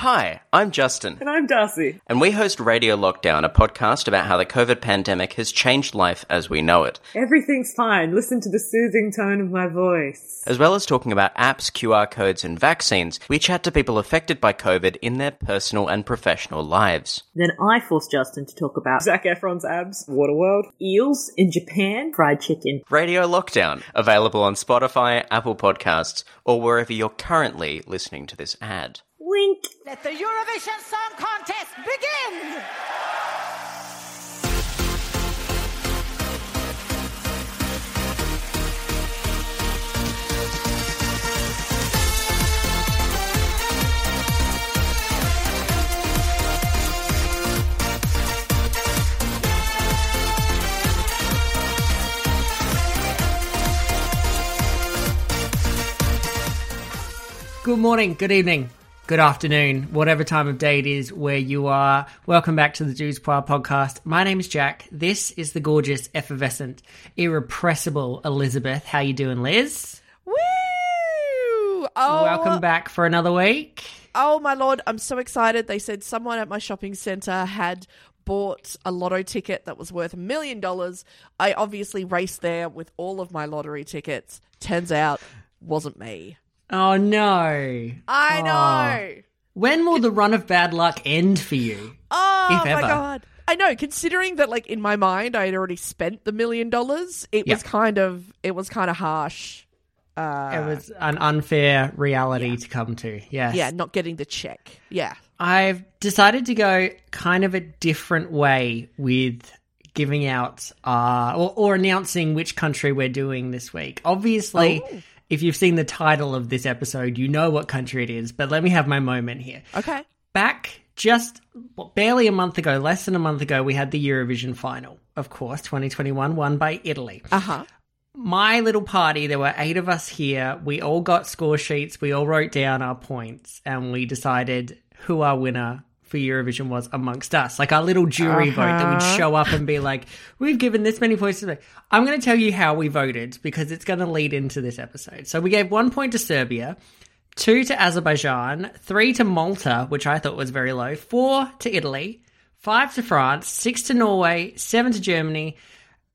Hi, I'm Justin, And I'm Darcy. and we host Radio Lockdown, a podcast about how the COVID pandemic has changed life as we know it, Everything's fine. Listen to the soothing tone of my voice. as well as talking about apps, QR codes, and vaccines. We chat to people affected by COVID in their personal and professional lives. Then I forced Justin to talk about Zac Efron's abs, Waterworld, eels in Japan, fried chicken. Radio Lockdown, available on Spotify, Apple Podcasts, or wherever you're currently listening to this ad. Wink. Let the Eurovision Song Contest begin! Good morning, good evening, good afternoon, whatever time of day it is where you are. Welcome back to the Jews Choir podcast. My name is Jack. This is the gorgeous, effervescent, irrepressible Elizabeth. How you doing, Liz? Woo! Oh, Welcome back for another week. Oh my lord, I'm so excited. They said someone at my shopping center had bought a lotto ticket that was worth a million dollars. I obviously raced there with all of my lottery tickets. Turns out, wasn't me. Oh no. I Oh. know. When will the run of bad luck end for you? Oh If my ever. god. I know, considering that like in my mind I had already spent the million dollars, it Yeah. was kind of it was kind of harsh. Uh, it was an unfair reality to come to. Yes. yeah, not getting the check. Yeah. I've decided to go kind of a different way with giving out uh, or, or announcing which country we're doing this week. Obviously, Oh. If you've seen the title of this episode, you know what country it is, but let me have my moment here. Okay. Back just barely a month ago, less than a month ago, we had the Eurovision final, of course, 2021, won by Italy Uh-huh. my little party, there were eight of us here. We all got score sheets. We all wrote down our points and we decided who our winner for Eurovision was amongst us. Like our little jury vote that would uh-huh. show up and be like, we've given this many points today. I'm going to tell you how we voted because it's going to lead into this episode. So we gave one point to Serbia, two to Azerbaijan, three to Malta, which I thought was very low, four to Italy, five to France, six to Norway, seven to Germany,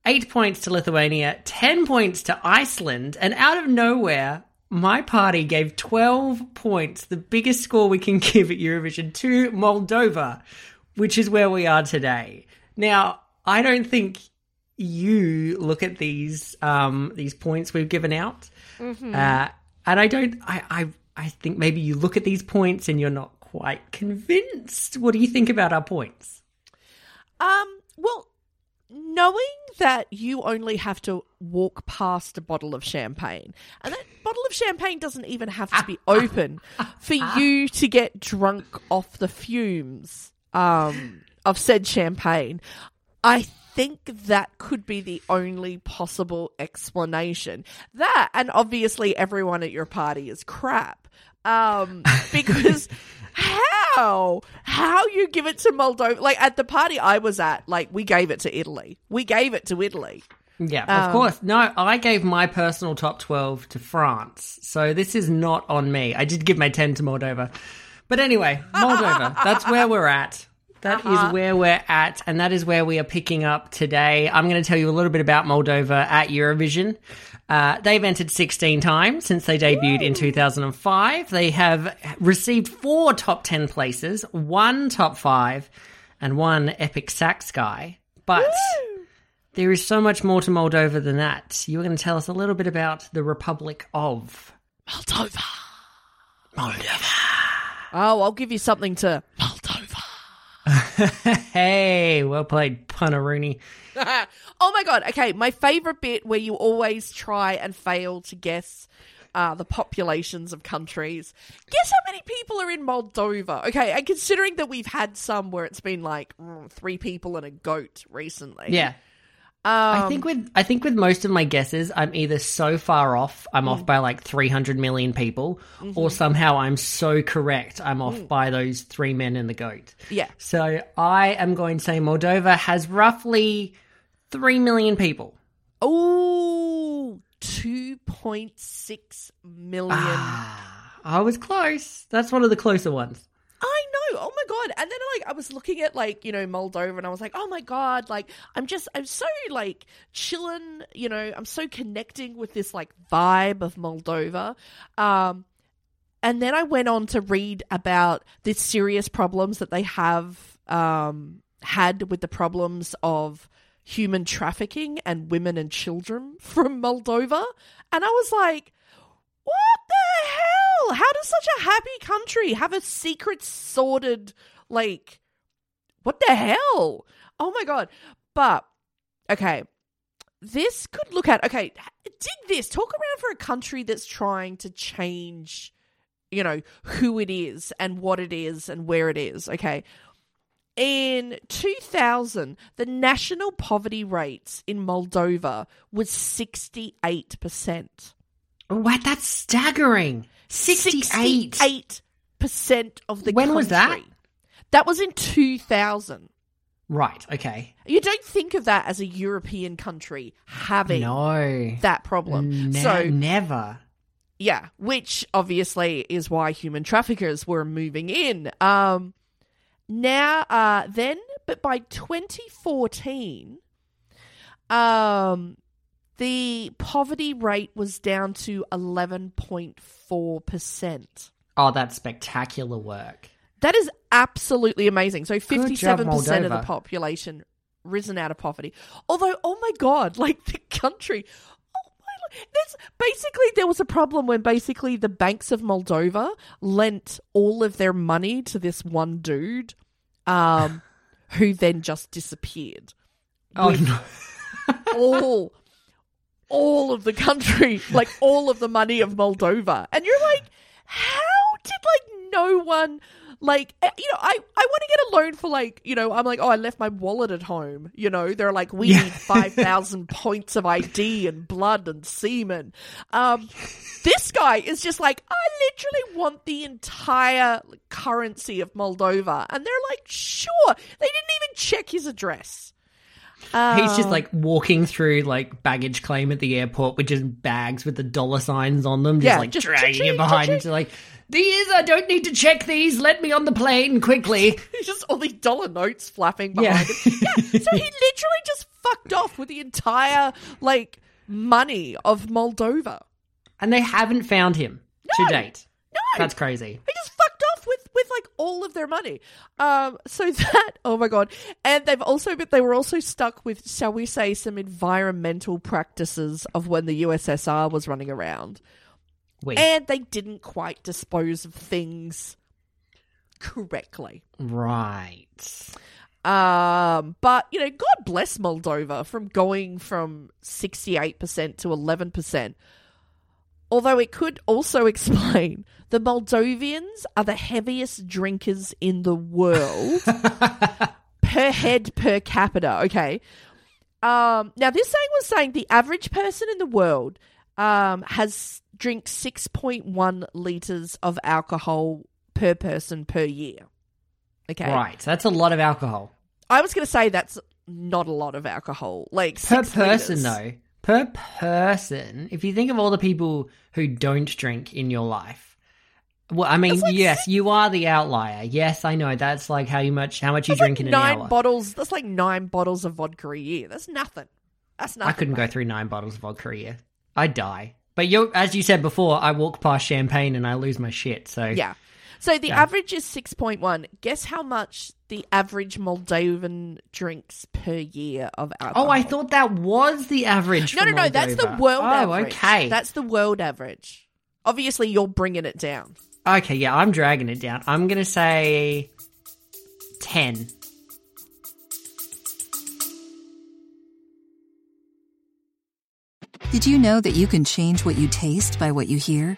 eight points to Lithuania, 10 points to Iceland, and out of nowhere, my party gave 12 points, the biggest score we can give at Eurovision, to Moldova, which is where we are today. Now, I don't think you look at these um, these points we've given out, uh, and I don't. I, I I think maybe you look at these points and you're not quite convinced. What do you think about our points? Um, well, knowing that you only have to walk past a bottle of champagne, and that bottle of champagne doesn't even have to be open for you to get drunk off the fumes um, of said champagne, I think that could be the only possible explanation. That, and obviously everyone at your party is crap. Um, because how? How you give it to Moldova? Like at the party I was at, like we gave it to Italy. We gave it to Italy. Yeah, Um, of course. No, I gave my personal top 12 to France. So this is not on me. I did give my 10 to Moldova. But anyway, Moldova, that's where we're at. That is Uh-huh. where we're at, and that is where we are picking up today. I'm going to tell you a little bit about Moldova at Eurovision. Uh, they've entered 16 times since they debuted in 2005. They have received four top 10 places, one top five, and one epic sax guy. But there is so much more to Moldova than that. You were going to tell us a little bit about the Republic of Moldova. Moldova. Oh, I'll give you something to. Hey, well played, Punaroonie. oh my god. Okay, my favorite bit where you always try and fail to guess uh, the populations of countries. Guess how many people are in Moldova? Okay, and considering that we've had some where it's been like mm, three people and a goat recently. Yeah. I um, think with I think with most of my guesses, I'm either so far off, I'm off mm. by like 300 million people, or mm-hmm. somehow I'm so correct, I'm off mm. by those three men and the goat. Yeah. So I am going to say Moldova has roughly 3 million people. Oh, 2.6 million. Ah, I was close. That's one of the closer ones. I know. Oh my god! And then like I was looking at like you know Moldova, and I was like, oh my god! Like I'm just I'm so like chilling. You know, I'm so connecting with this like vibe of Moldova. Um, and then I went on to read about the serious problems that they have um had with the problems of human trafficking and women and children from Moldova, and I was like. What the hell? How does such a happy country have a secret sordid like what the hell? Oh my god. But okay. This could look at okay, dig this. Talk around for a country that's trying to change you know who it is and what it is and where it is, okay? In 2000, the national poverty rates in Moldova was 68%. What? That's staggering. 68. Eight percent of the When country. was that? That was in two thousand. Right, okay. You don't think of that as a European country having No. that problem. Ne- so never. yeah, which obviously is why human traffickers were moving in. Um, now, uh, then, but by 2014, um, the poverty rate was down to 11.4 percent. Oh, that's spectacular work. That is absolutely amazing. So 57% of the population risen out of poverty. Although, oh my God, like the country. Oh my, there's basically there was a problem when basically the banks of Moldova lent all of their money to this one dude, um, who then just disappeared. Oh, no. all, all of the country, like all of the money of Moldova, and you're like, how did like no one? Like eh, you know, I I want to get a loan for like you know I'm like oh I left my wallet at home you know they're like we Yeah. need five thousand points of ID and blood and semen, um, this guy is just like I literally want the entire currency of Moldova and they're like sure they didn't even check his address. He's just Um, like walking through like baggage claim at the airport with just bags with the dollar signs on them, just Yeah, like just dragging it behind him to like these I don't need to check these, let me on the plane quickly. He's just all these dollar notes flapping Yeah. behind him. Yeah, so he literally just fucked off with the entire like money of Moldova. and they haven't found him No. to date. No, That's crazy. He just fucked off with with like all of their money. Um, so that oh my god, and they've also but they were also stuck with shall we say some environmental practices of when the USSR was running around, Wait. and they didn't quite dispose of things correctly. right. Um, but you know, God bless Moldova from going from sixty-eight percent to eleven percent. Although it could also explain the Moldovians are the heaviest drinkers in the world per head per capita. Okay. Um, now this thing was saying the average person in the world um, has drink six point one liters of alcohol per person per year. Okay. Right. So that's a lot of alcohol. I was going to say that's not a lot of alcohol. Like Per person litres. though. Per person, if you think of all the people who don't drink in your life. Well, I mean, like yes, you are the outlier. Yes, I know. That's like how you much how much you drink like in an nine hour. bottles. That's like nine bottles of vodka a year. That's nothing. That's nothing. I couldn't go through nine bottles of vodka a year. I'd die. But you, as you said before, I walk past champagne and I lose my shit. So Yeah. So the Yeah. average is six point one. Guess how much the average Moldovan drinks per year of alcohol? Oh, I thought that was the average. No, for no, no. That's the world oh, average. okay. That's the world average. Obviously, you're bringing it down. Okay, yeah, I'm dragging it down. I'm gonna say ten. Did you know that you can change what you taste by what you hear?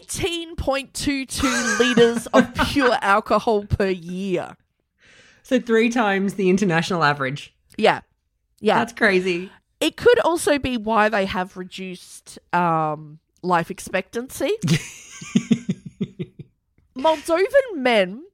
18.22 liters of pure alcohol per year. So three times the international average. Yeah. Yeah. That's crazy. it could also be why they have reduced um, life expectancy. Moldovan men,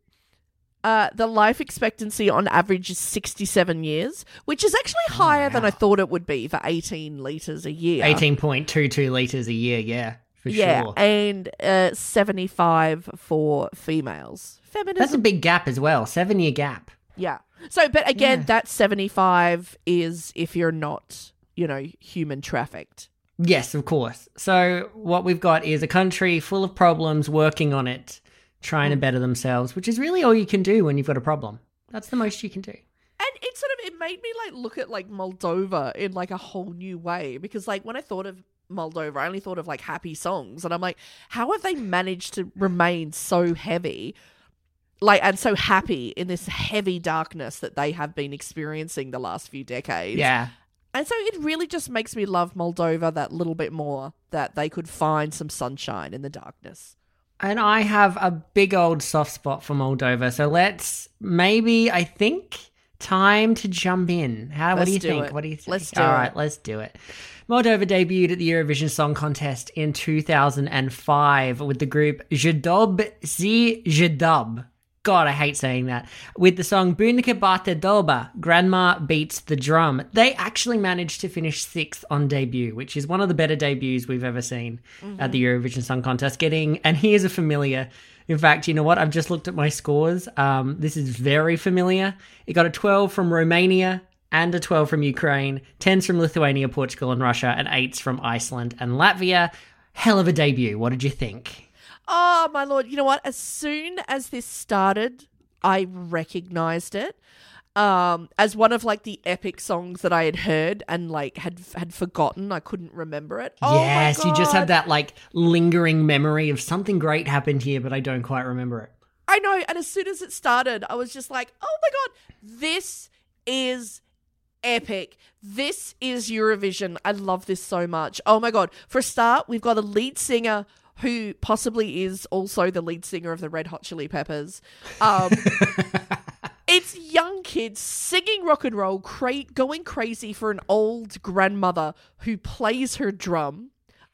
uh, the life expectancy on average is 67 years, which is actually higher than I thought it would be for 18 litres a year. 18.22 litres a year, yeah, for yeah, sure. and uh, 75 for females. Feminism. That's a big gap as well. Seven year gap. Yeah. So, but again, Yeah. that 75 is if you're not, you know, human trafficked. Yes, of course. So what we've got is a country full of problems working on it, trying to Hmm. better themselves, which is really all you can do when you've got a problem. That's the most you can do. And it sort of it made me like look at like Moldova in like a whole new way because like when I thought of Moldova, I only thought of like happy songs, and I'm like, how have they managed to remain so heavy, like and so happy in this heavy darkness that they have been experiencing the last few decades? Yeah. and so it really just makes me love Moldova that little bit more that they could find some sunshine in the darkness. And I have a big old soft spot for Moldova. So let's maybe I think time to jump in. How what Let's do you do think? it. What do you think? Let's do All it. right, let's do it. Moldova debuted at the Eurovision Song Contest in 2005 with the group Jedob Si Jedob. God, I hate saying that. With the song Bunica Bate Doba, Grandma Beats the Drum. They actually managed to finish sixth on debut, which is one of the better debuts we've ever seen at the Eurovision Song Contest. Getting, and here's a familiar. In fact, you know what? I've just looked at my scores. Um, this is very familiar. It got a 12 from Romania and a 12 from Ukraine, 10s from Lithuania, Portugal, and Russia, and 8s from Iceland and Latvia. Hell of a debut. What did you think? Oh my lord! You know what? As soon as this started, I recognized it um, as one of like the epic songs that I had heard and like had had forgotten. I couldn't remember it. Oh my yes, you just have that like lingering memory of something great happened here, but I don't quite remember it. I know. And as soon as it started, I was just like, oh my god, this is epic. This is Eurovision. I love this so much. Oh my god. For a start, we've got a lead singer who possibly is also the lead singer of the Red Hot Chili Peppers. Um, it's young kids singing rock and roll, cra- going crazy for an old grandmother who plays her drum.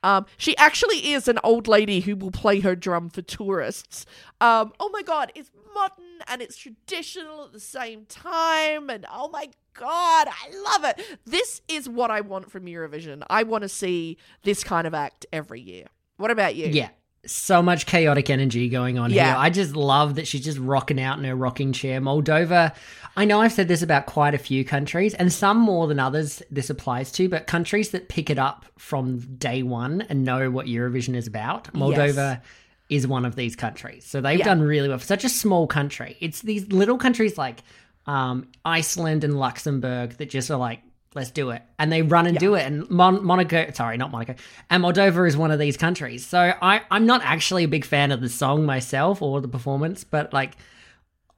Um, she actually is an old lady who will play her drum for tourists. Um, oh my god, it's modern and it's traditional at the same time, and oh my god, I love it. This is what I want from Eurovision. I want to see this kind of act every year. What about you? Yeah. So much chaotic energy going on Yeah. here. I just love that she's just rocking out in her rocking chair. Moldova, I know I've said this about quite a few countries, and some more than others this applies to, but countries that pick it up from day one and know what Eurovision is about, Moldova is one of these countries. So they've Yeah. done really well for such a small country. It's these little countries like um, Iceland and Luxembourg that just are like, let's do it. And they run and do it. And Mon- Monaco, sorry, not Monaco, and Moldova is one of these countries. So I, I'm not actually a big fan of the song myself or the performance, but like,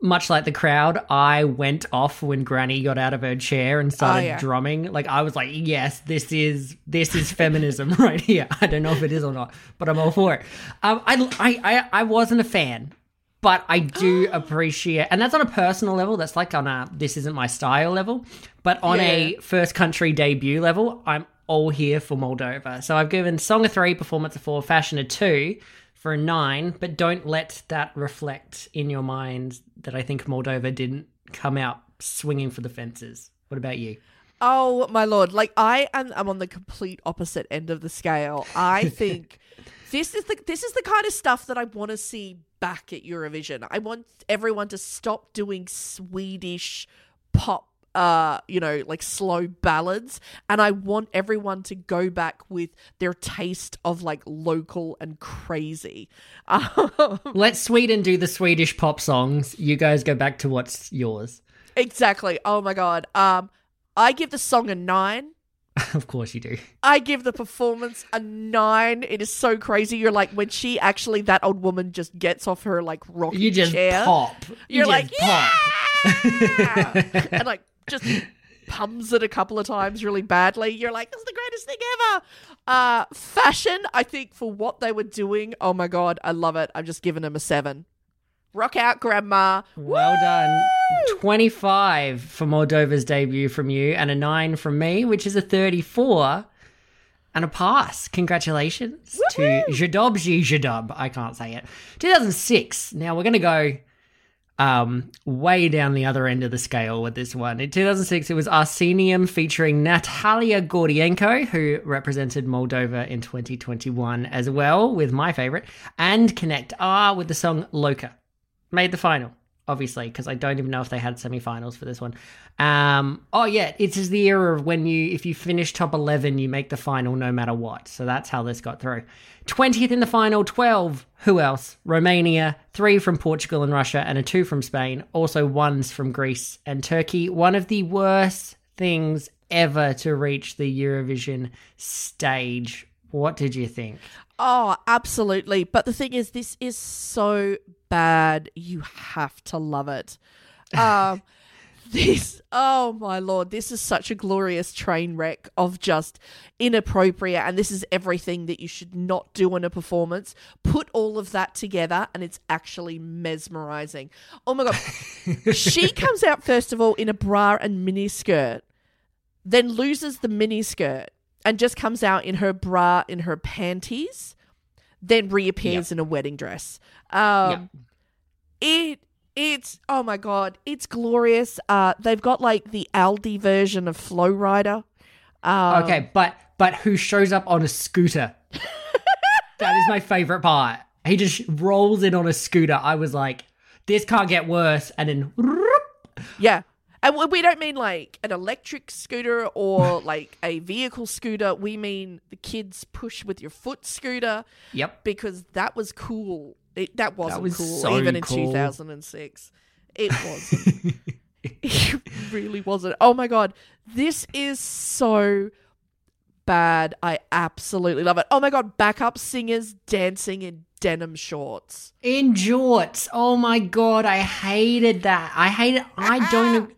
much like the crowd, I went off when Granny got out of her chair and started yeah. drumming. Like I was like, "Yes, this is this is feminism right here." I don't know if it is or not, but I'm all for it. Um, I, I I I wasn't a fan, but I do appreciate, and that's on a personal level. That's like on a this isn't my style level, but on a first country debut level, I'm all here for Moldova. So I've given Song a three, Performance a four, Fashion a two for a nine, but don't let that reflect in your mind that I think Moldova didn't come out swinging for the fences. What about you? Oh my lord! Like I am, I'm on the complete opposite end of the scale. I think this is the this is the kind of stuff that I want to see back at Eurovision. I want everyone to stop doing Swedish pop. Uh, you know, like slow ballads, and I want everyone to go back with their taste of like local and crazy. Um, Let Sweden do the Swedish pop songs. You guys go back to what's yours. exactly. Oh my god. Um, I give the song a nine. of course you do. I give the performance a nine. It is so crazy. You're like when she actually that old woman just gets off her like rocking You just chair. pop. You You're like pop. yeah, and like just pums it a couple of times really badly. You're like, this is the greatest thing ever. Uh, fashion, I think for what they were doing, oh my god, I love it. I'm just giving them a seven. Rock out, grandma. Well done. 25 for Moldova's debut from you, and a 9 from me, which is a 34 and a pass. Congratulations to Jadobji Jadub. I can't say it. 2006. Now we're going to go um, way down the other end of the scale with this one. In 2006, it was Arsenium featuring Natalia Gordienko, who represented Moldova in 2021 as well, with my favorite, and Connect R with the song Loca. Made the final, obviously, because I don't even know if they had semifinals for this one. Um, oh yeah, it's the era of when you, if you finish top 11, you make the final no matter what. So that's how this got through. 20th in the final, 12. Who else? Romania, three from Portugal and Russia, and a two from Spain. Also ones from Greece and Turkey. One of the worst things ever to reach the Eurovision stage. What did you think? Oh, absolutely. But the thing is, this is so bad. You have to love it. Um, this, oh my lord, this is such a glorious train wreck of just inappropriate. And this is everything that you should not do in a performance. Put all of that together, and it's actually mesmerizing. Oh my god. she comes out, first of all, in a bra and miniskirt, then loses the miniskirt and just comes out in her bra, in her panties, then reappears in a wedding dress. Um, It it's oh my god, it's glorious. Uh, they've got like the Aldi version of Flow Rider. Um, Okay, but but who shows up on a scooter? that is my favorite part. He just rolls in on a scooter. I was like, this can't get worse. And then Yeah. And we- we don't mean like an electric scooter or like a vehicle scooter. We mean the kids push with your foot scooter yep. because that was cool. It, that wasn't was cool so even in 2006. It wasn't. it really wasn't. Oh my god, this is so bad. I absolutely love it. Oh my god, backup singers dancing in denim shorts. In jorts. Oh my god, I hated that. I hate it. I don't.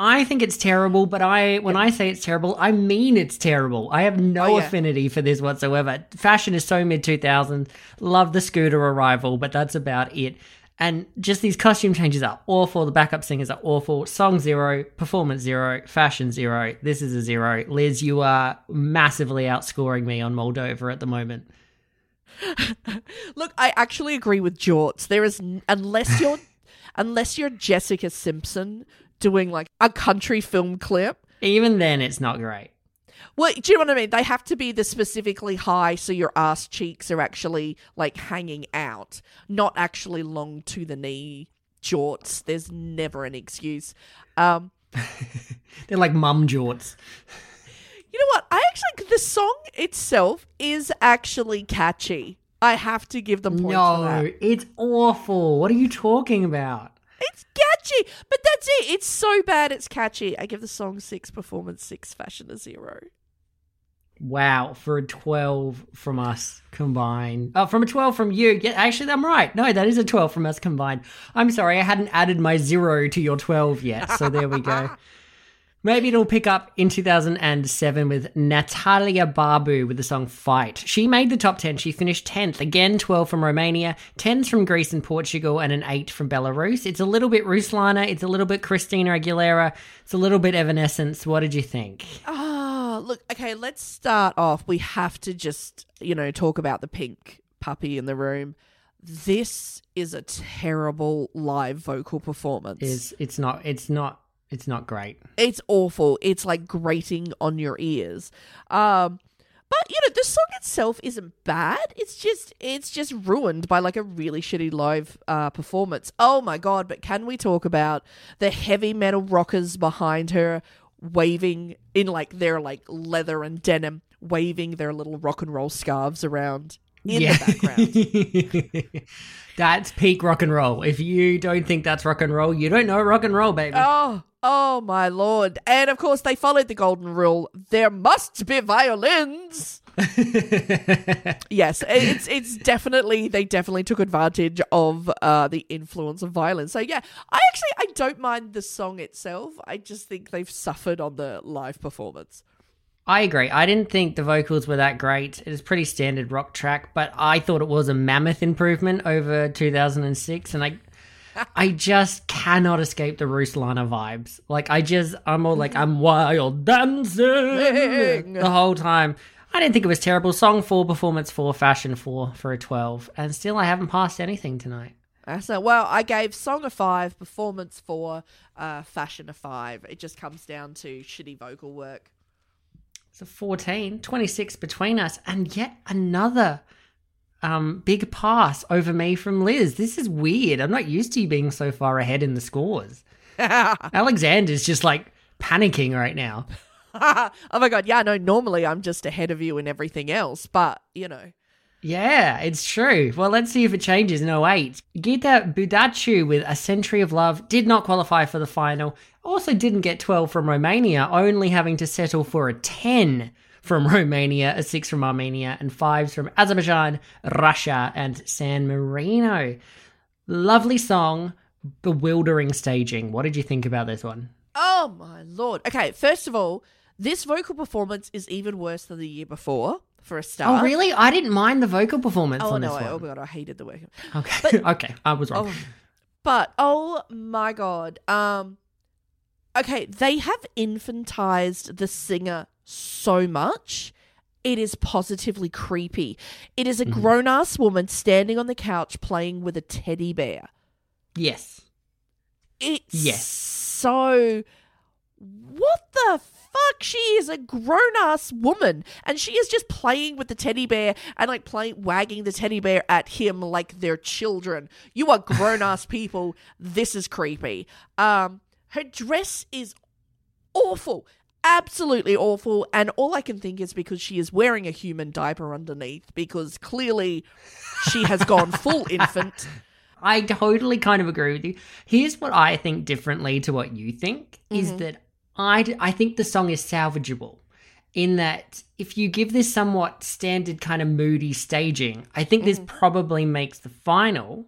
I think it's terrible, but I when I say it's terrible, I mean it's terrible. I have no Oh, yeah. affinity for this whatsoever. Fashion is so mid 2000s. Love the scooter arrival, but that's about it. And just these costume changes are awful. The backup singers are awful. Song zero, performance zero, fashion zero. This is a zero. Liz, you are massively outscoring me on Moldova at the moment. Look, I actually agree with Jorts. There is unless you're unless you're Jessica Simpson doing like a country film clip. Even then, it's not great. Well, do you know what I mean? They have to be the specifically high so your ass cheeks are actually like hanging out, not actually long to the knee jorts. There's never an excuse. Um, They're like mum jorts. you know what? I actually the song itself is actually catchy. I have to give them points for that. No, it's awful. What are you talking about? It's catchy, but that's it. It's so bad it's catchy. I give the song six, performance six, fashion a zero. Wow, for a 12 from us combined. Oh, from a 12 from you. Yeah, actually, I'm right. No, that is a 12 from us combined. I'm sorry, I hadn't added my zero to your 12 yet. So there we go. Maybe it'll pick up in 2007 with Natalia Barbu with the song Fight. She made the top 10. She finished 10th. Again, 12 from Romania, 10s from Greece and Portugal, and an 8 from Belarus. It's a little bit Ruslana. It's a little bit Christina Aguilera. It's a little bit Evanescence. What did you think? Ah, look, okay, let's start off. We have to just, you know, talk about the pink puppy in the room. This is a terrible live vocal performance. Is it's not it's not it's not great. it's awful. It's like grating on your ears. Um but you know, the song itself isn't bad. It's just it's just ruined by like a really shitty live uh performance. Oh my god, but can we talk about the heavy metal rockers behind her waving in like their like leather and denim, waving their little rock and roll scarves around in the background. that's peak rock and roll. If you don't think that's rock and roll, you don't know rock and roll, baby. Oh, oh my lord. And of course they followed the golden rule. There must be violins. yes, it's it's definitely they definitely took advantage of uh, the influence of violence. So yeah, I actually I don't mind the song itself. I just think they've suffered on the live performance. I agree. I didn't think the vocals were that great. It is pretty standard rock track, but I thought it was a mammoth improvement over 2006 and I I just cannot escape the Ruslana vibes. Like I just I'm all like I'm wild dancing the whole time. I didn't think it was terrible. Song 4, performance 4, fashion 4 for a 12. And still I haven't passed anything tonight. So well, I gave song a five, performance four, uh, fashion a five. It just comes down to shitty vocal work. It's a 14, 26 between us, and yet another um, big pass over me from Liz. This is weird. I'm not used to you being so far ahead in the scores. Alexander's just like panicking right now. oh my god, yeah, no, normally I'm just ahead of you in everything else, but you know. Yeah, it's true. Well, let's see if it changes in 08. Gita Budachu with A Century of Love did not qualify for the final. Also didn't get 12 from Romania, only having to settle for a 10 from Romania, a 6 from Armenia, and 5s from Azerbaijan, Russia, and San Marino. Lovely song, bewildering staging. What did you think about this one? Oh my lord. Okay, first of all, this vocal performance is even worse than the year before. For a start. Oh, really? I didn't mind the vocal performance Oh on no! this I, one. oh my god! I hated the vocal. Okay, okay, I was wrong. Oh, but oh my god. Um okay, they have infantized the singer so much. It is positively creepy. It is a Mm-hmm. grown ass woman standing on the couch playing with a teddy bear. Yes. It's Yes. so what the fuck? She is a grown ass woman and she is just playing with the teddy bear and like playing wagging the teddy bear at him like they're children. You are grown ass people. This is creepy. Um her dress is awful. Absolutely awful. And all I can think is because she is wearing a human diaper underneath, because clearly she has gone full infant. I totally kind of agree with you. Here's what I think differently to what you think is mm-hmm. that I, d- I think the song is salvageable in that if you give this somewhat standard kind of moody staging, I think this mm. probably makes the final,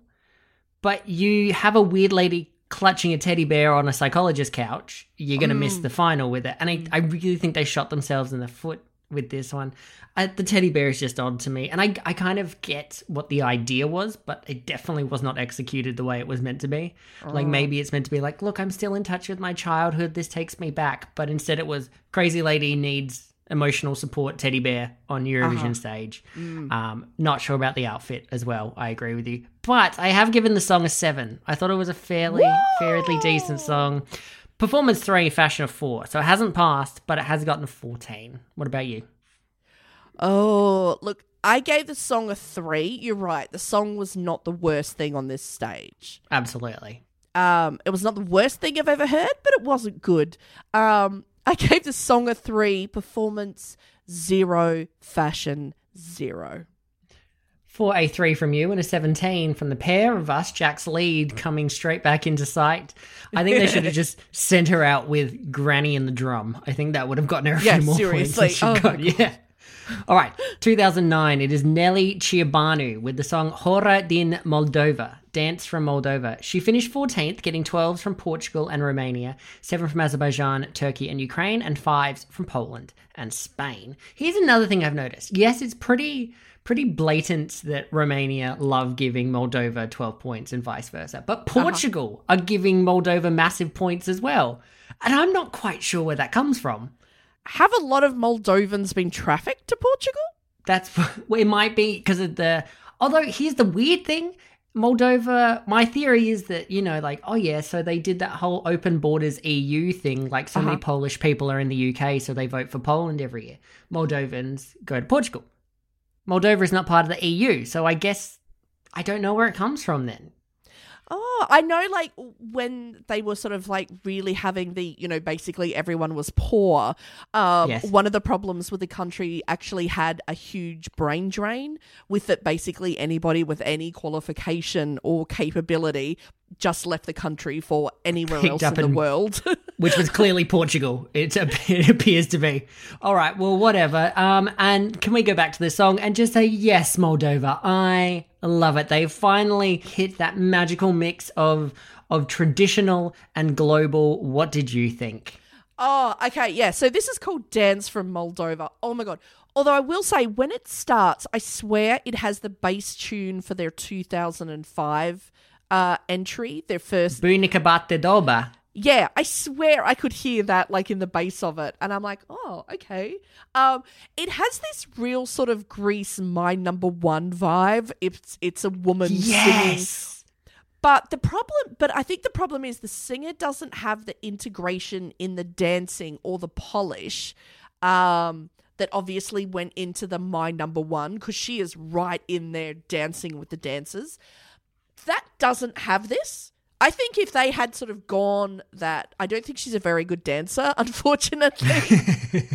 but you have a weird lady clutching a teddy bear on a psychologist couch, you're going to miss the final with it. And I, I really think they shot themselves in the foot with this one. Uh, the teddy bear is just odd to me. And I, I kind of get what the idea was, but it definitely was not executed the way it was meant to be. Like maybe it's meant to be like, look, I'm still in touch with my childhood. This takes me back. But instead it was crazy lady needs emotional support teddy bear on Eurovision stage. Um, not sure about the outfit as well. I agree with you. But I have given the song a seven. I thought it was a fairly, fairly decent song. Performance three, fashion of four. So it hasn't passed, but it has gotten a 14. What about you? Oh, look, I gave the song a three. You're right. The song was not the worst thing on this stage. Absolutely. Um, it was not the worst thing I've ever heard, but it wasn't good. Um, I gave the song a three. Performance zero. Fashion zero. For a three from you and a 17 from the pair of us, Jack's lead coming straight back into sight. I think they should have just sent her out with Granny and the drum. I think that would have gotten her a Yeah, few more seriously. points. Oh got. Yeah. All right, 2009. It is Nelly Ciobanu with the song Hora din Moldova, Dance from Moldova. She finished 14th, getting 12s from Portugal and Romania, 7 from Azerbaijan, Turkey, and Ukraine, and 5s from Poland and Spain. Here's another thing I've noticed. Yes, it's pretty pretty blatant that Romania love giving Moldova 12 points and vice versa. But uh-huh. Portugal are giving Moldova massive points as well. And I'm not quite sure where that comes from. Have a lot of Moldovans been trafficked to Portugal? That's it might be because of the. Although here's the weird thing, Moldova. My theory is that you know, like, oh yeah, so they did that whole open borders EU thing. Like, so many uh-huh. Polish people are in the UK, so they vote for Poland every year. Moldovans go to Portugal. Moldova is not part of the EU, so I guess I don't know where it comes from. Then Oh, I know, like when they were sort of like really having the, you know, basically everyone was poor. Um, Yes. One of the problems with the country actually had a huge brain drain, with it basically anybody with any qualification or capability just left the country for anywhere Picked else in the world. which was clearly Portugal. It, it appears to be. All right, well, whatever. Um, and can we go back to the song and just say yes, Moldova? I love it. They finally hit that magical mix of of traditional and global. What did you think? Oh, okay, yeah. So this is called Dance from Moldova. Oh my god. Although I will say, when it starts, I swear it has the bass tune for their 2005 uh, entry, their first. Bunica Bate Doba. Yeah, I swear I could hear that like in the bass of it, and I'm like, oh, okay. Um, it has this real sort of Greece my number one vibe. It's it's a woman singing but the problem, but I think the problem is the singer doesn't have the integration in the dancing or the polish um, that obviously went into the My Number One because she is right in there dancing with the dancers. That doesn't have this. I think if they had sort of gone that, I don't think she's a very good dancer, unfortunately.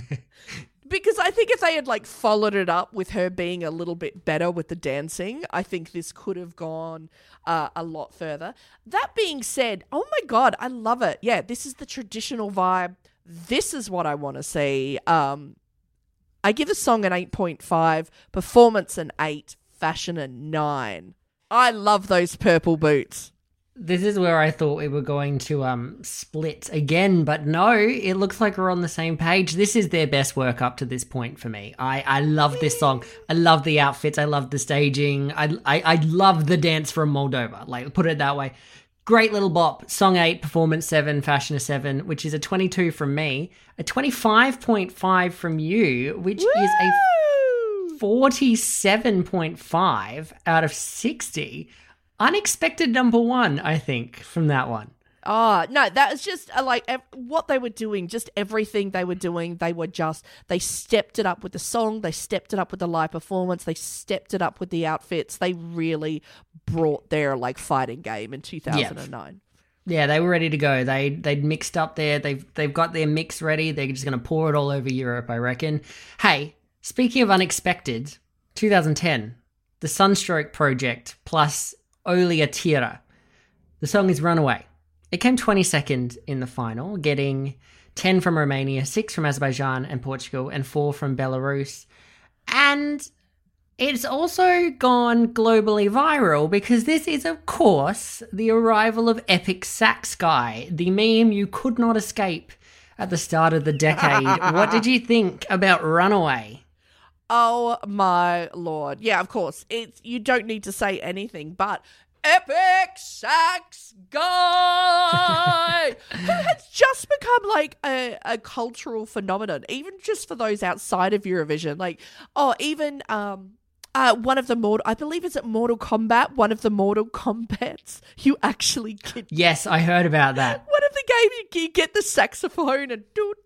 because I think if they had like followed it up with her being a little bit better with the dancing, I think this could have gone uh, a lot further. That being said, oh my god, I love it. Yeah, this is the traditional vibe. This is what I want to see. Um, I give the song an eight point five, performance an eight, fashion a nine. I love those purple boots. This is where I thought we were going to um split again, but no, it looks like we're on the same page. This is their best work up to this point for me. I I love this song. I love the outfits. I love the staging. I I, I love the dance from Moldova. Like put it that way. Great little bop. Song eight, performance seven, fashion a seven, which is a twenty-two from me, a twenty-five point five from you, which is a 47.5 out of 60. Unexpected number one, I think, from that one. Oh, no, that was just uh, like ev- what they were doing, just everything they were doing. They were just, they stepped it up with the song, they stepped it up with the live performance, they stepped it up with the outfits. They really brought their like fighting game in 2009. Yeah, they were ready to go. They they'd mixed up there. They've they've got their mix ready. They're just going to pour it all over Europe, I reckon. Hey, speaking of unexpected, 2010, the Sunstroke Project plus Olia Tira. The song is Runaway. It came 22nd in the final, getting 10 from Romania, 6 from Azerbaijan and Portugal, and 4 from Belarus. And it's also gone globally viral because this is, of course, the arrival of Epic Sax Guy, the meme you could not escape at the start of the decade. what did you think about Runaway? Oh my lord. Yeah, of course. It's you don't need to say anything, but epic sax guy who has just become like a, a cultural phenomenon, even just for those outside of Eurovision. Like, oh, even um uh, one of the Mortal, I believe it's at Mortal Kombat, one of the Mortal Kombats, you actually get Yes, I heard about that. one of the games you, you get the saxophone and doot,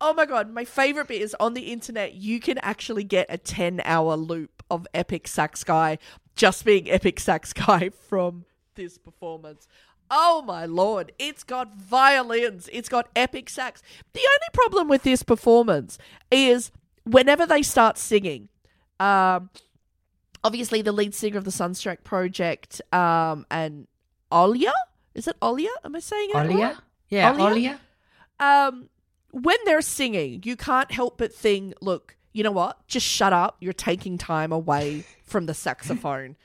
Oh my god, my favorite bit is on the internet. You can actually get a ten-hour loop of Epic Sax Guy just being Epic Sax Guy from this performance. Oh my lord, it's got violins, it's got epic sax. The only problem with this performance is whenever they start singing, um, obviously the lead singer of the Sunstroke Project, um, and Olia, is it Olia? Am I saying it right? Olia? Yeah, Olia? Olia? Um, when they're singing, you can't help but think, look, you know what? Just shut up. You're taking time away from the saxophone.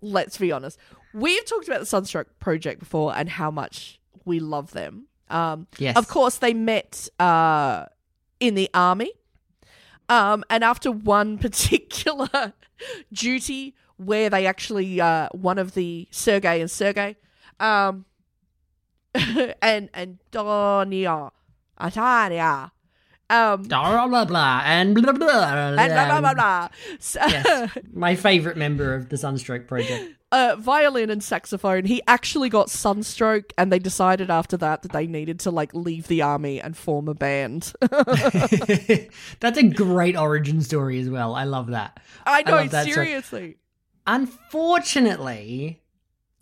Let's be honest. We've talked about the Sunstroke Project before and how much we love them. Um, Yes. Of course, they met uh, in the army. Um, and after one particular duty where they actually, uh, one of the Sergey and Sergey, um, and and Donia, Atania, um, Blah, blah, blah, and blah, blah, blah, and blah blah blah blah. So, Yes, my favorite member of the Sunstroke Project. uh, violin and saxophone. He actually got sunstroke, and they decided after that that they needed to like leave the army and form a band. That's a great origin story as well. I love that. I know, so- seriously.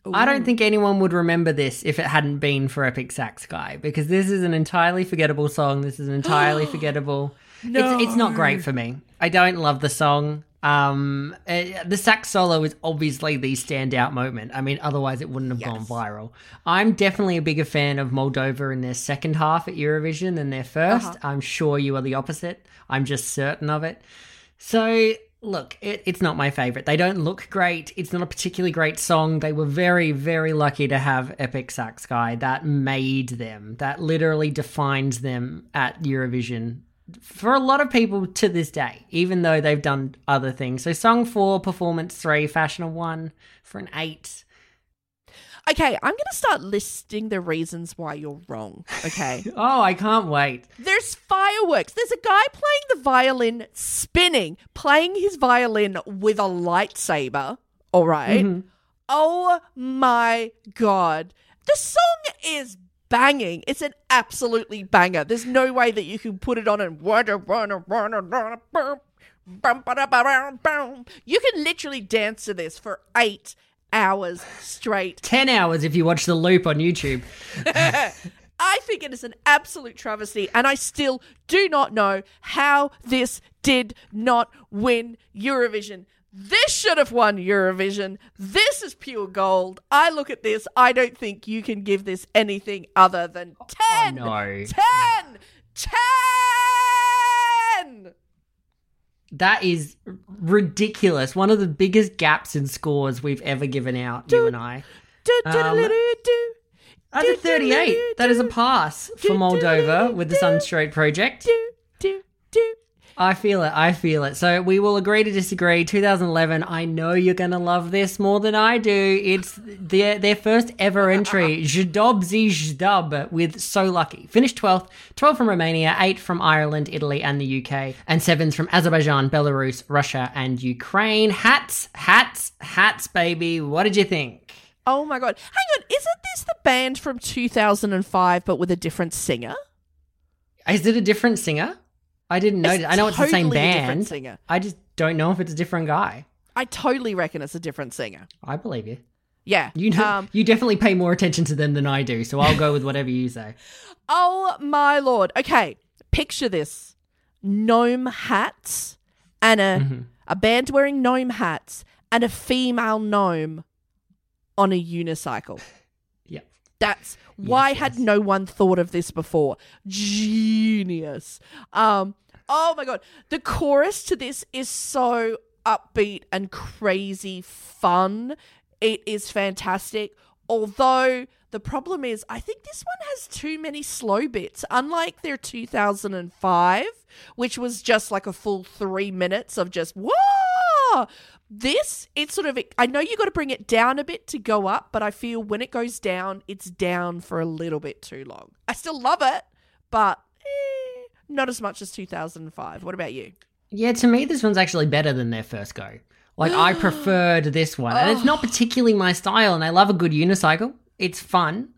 Unfortunately, I don't think anyone would remember this if it hadn't been for Epic Sax Guy because this is an entirely forgettable song. This is an entirely forgettable. It's, it's not great for me. I don't love the song. Um, uh, the sax solo is obviously the standout moment. I mean, otherwise it wouldn't have gone viral. I'm definitely a bigger fan of Moldova in their second half at Eurovision than their 1st I'm sure you are the opposite. I'm just certain of it. So, look, it, it's not my favorite. They don't look great. It's not a particularly great song. They were very, very lucky to have Epic Sax Guy. That made them. That literally defines them at Eurovision for a lot of people to this day, even though they've done other things. So, song four, performance three, fashion one for an eight. Okay, I'm going to start listing the reasons why you're wrong. Okay. Oh, I can't wait. There's fireworks. There's a guy playing the violin, spinning, playing his violin with a lightsaber. All right? Mm-hmm. Oh my God. The song is banging. It's an absolutely banger. There's no way that you can put it on and run a runner run. you can literally dance to this for eight hours straight. 10 hours if you watch the loop on YouTube. I think it is an absolute travesty, and I still do not know how this did not win Eurovision. This should have won Eurovision. This is pure gold. I look at this, I don't think you can give this anything other than 10. no. 10! 10! That is ridiculous. One of the biggest gaps in scores we've ever given out, you and I. Um. I did 38. That is a pass for Moldova with the Sunstroke project. I feel it. I feel it. So we will agree to disagree. 2011. I know you're going to love this more than I do. It's their their first ever entry. Zdob și Zdub with So Lucky. Finished 12th. 12 from Romania, 8 from Ireland, Italy, and the UK, and 7s from Azerbaijan, Belarus, Russia, and Ukraine. Hats, hats, hats, baby. What did you think? Oh my god. Hang on, isn't this the band from 2005 but with a different singer? Is it a different singer? I didn't know. I know it's the same totally band. singer. I just don't know if it's a different guy. I totally reckon it's a different singer. I believe you. Yeah. You know, Um, you definitely pay more attention to them than I do, so I'll go with whatever you say. oh my lord. Okay, picture this. Gnome hats and a Mm-hmm. a band wearing gnome hats and a female gnome on a unicycle. That's why had no one thought of this before? Genius. Um oh my god, the chorus to this is so upbeat and crazy fun. It is fantastic. Although the problem is I think this one has too many slow bits. Unlike their 2005, which was just like a full 3 minutes of just whoa this it's sort of i know you got to bring it down a bit to go up but i feel when it goes down it's down for a little bit too long i still love it but eh, not as much as 2005 what about you Yeah, to me, this one's actually better than their first go. Like, I preferred this one, and it's not particularly my style. And I love a good unicycle. It's fun.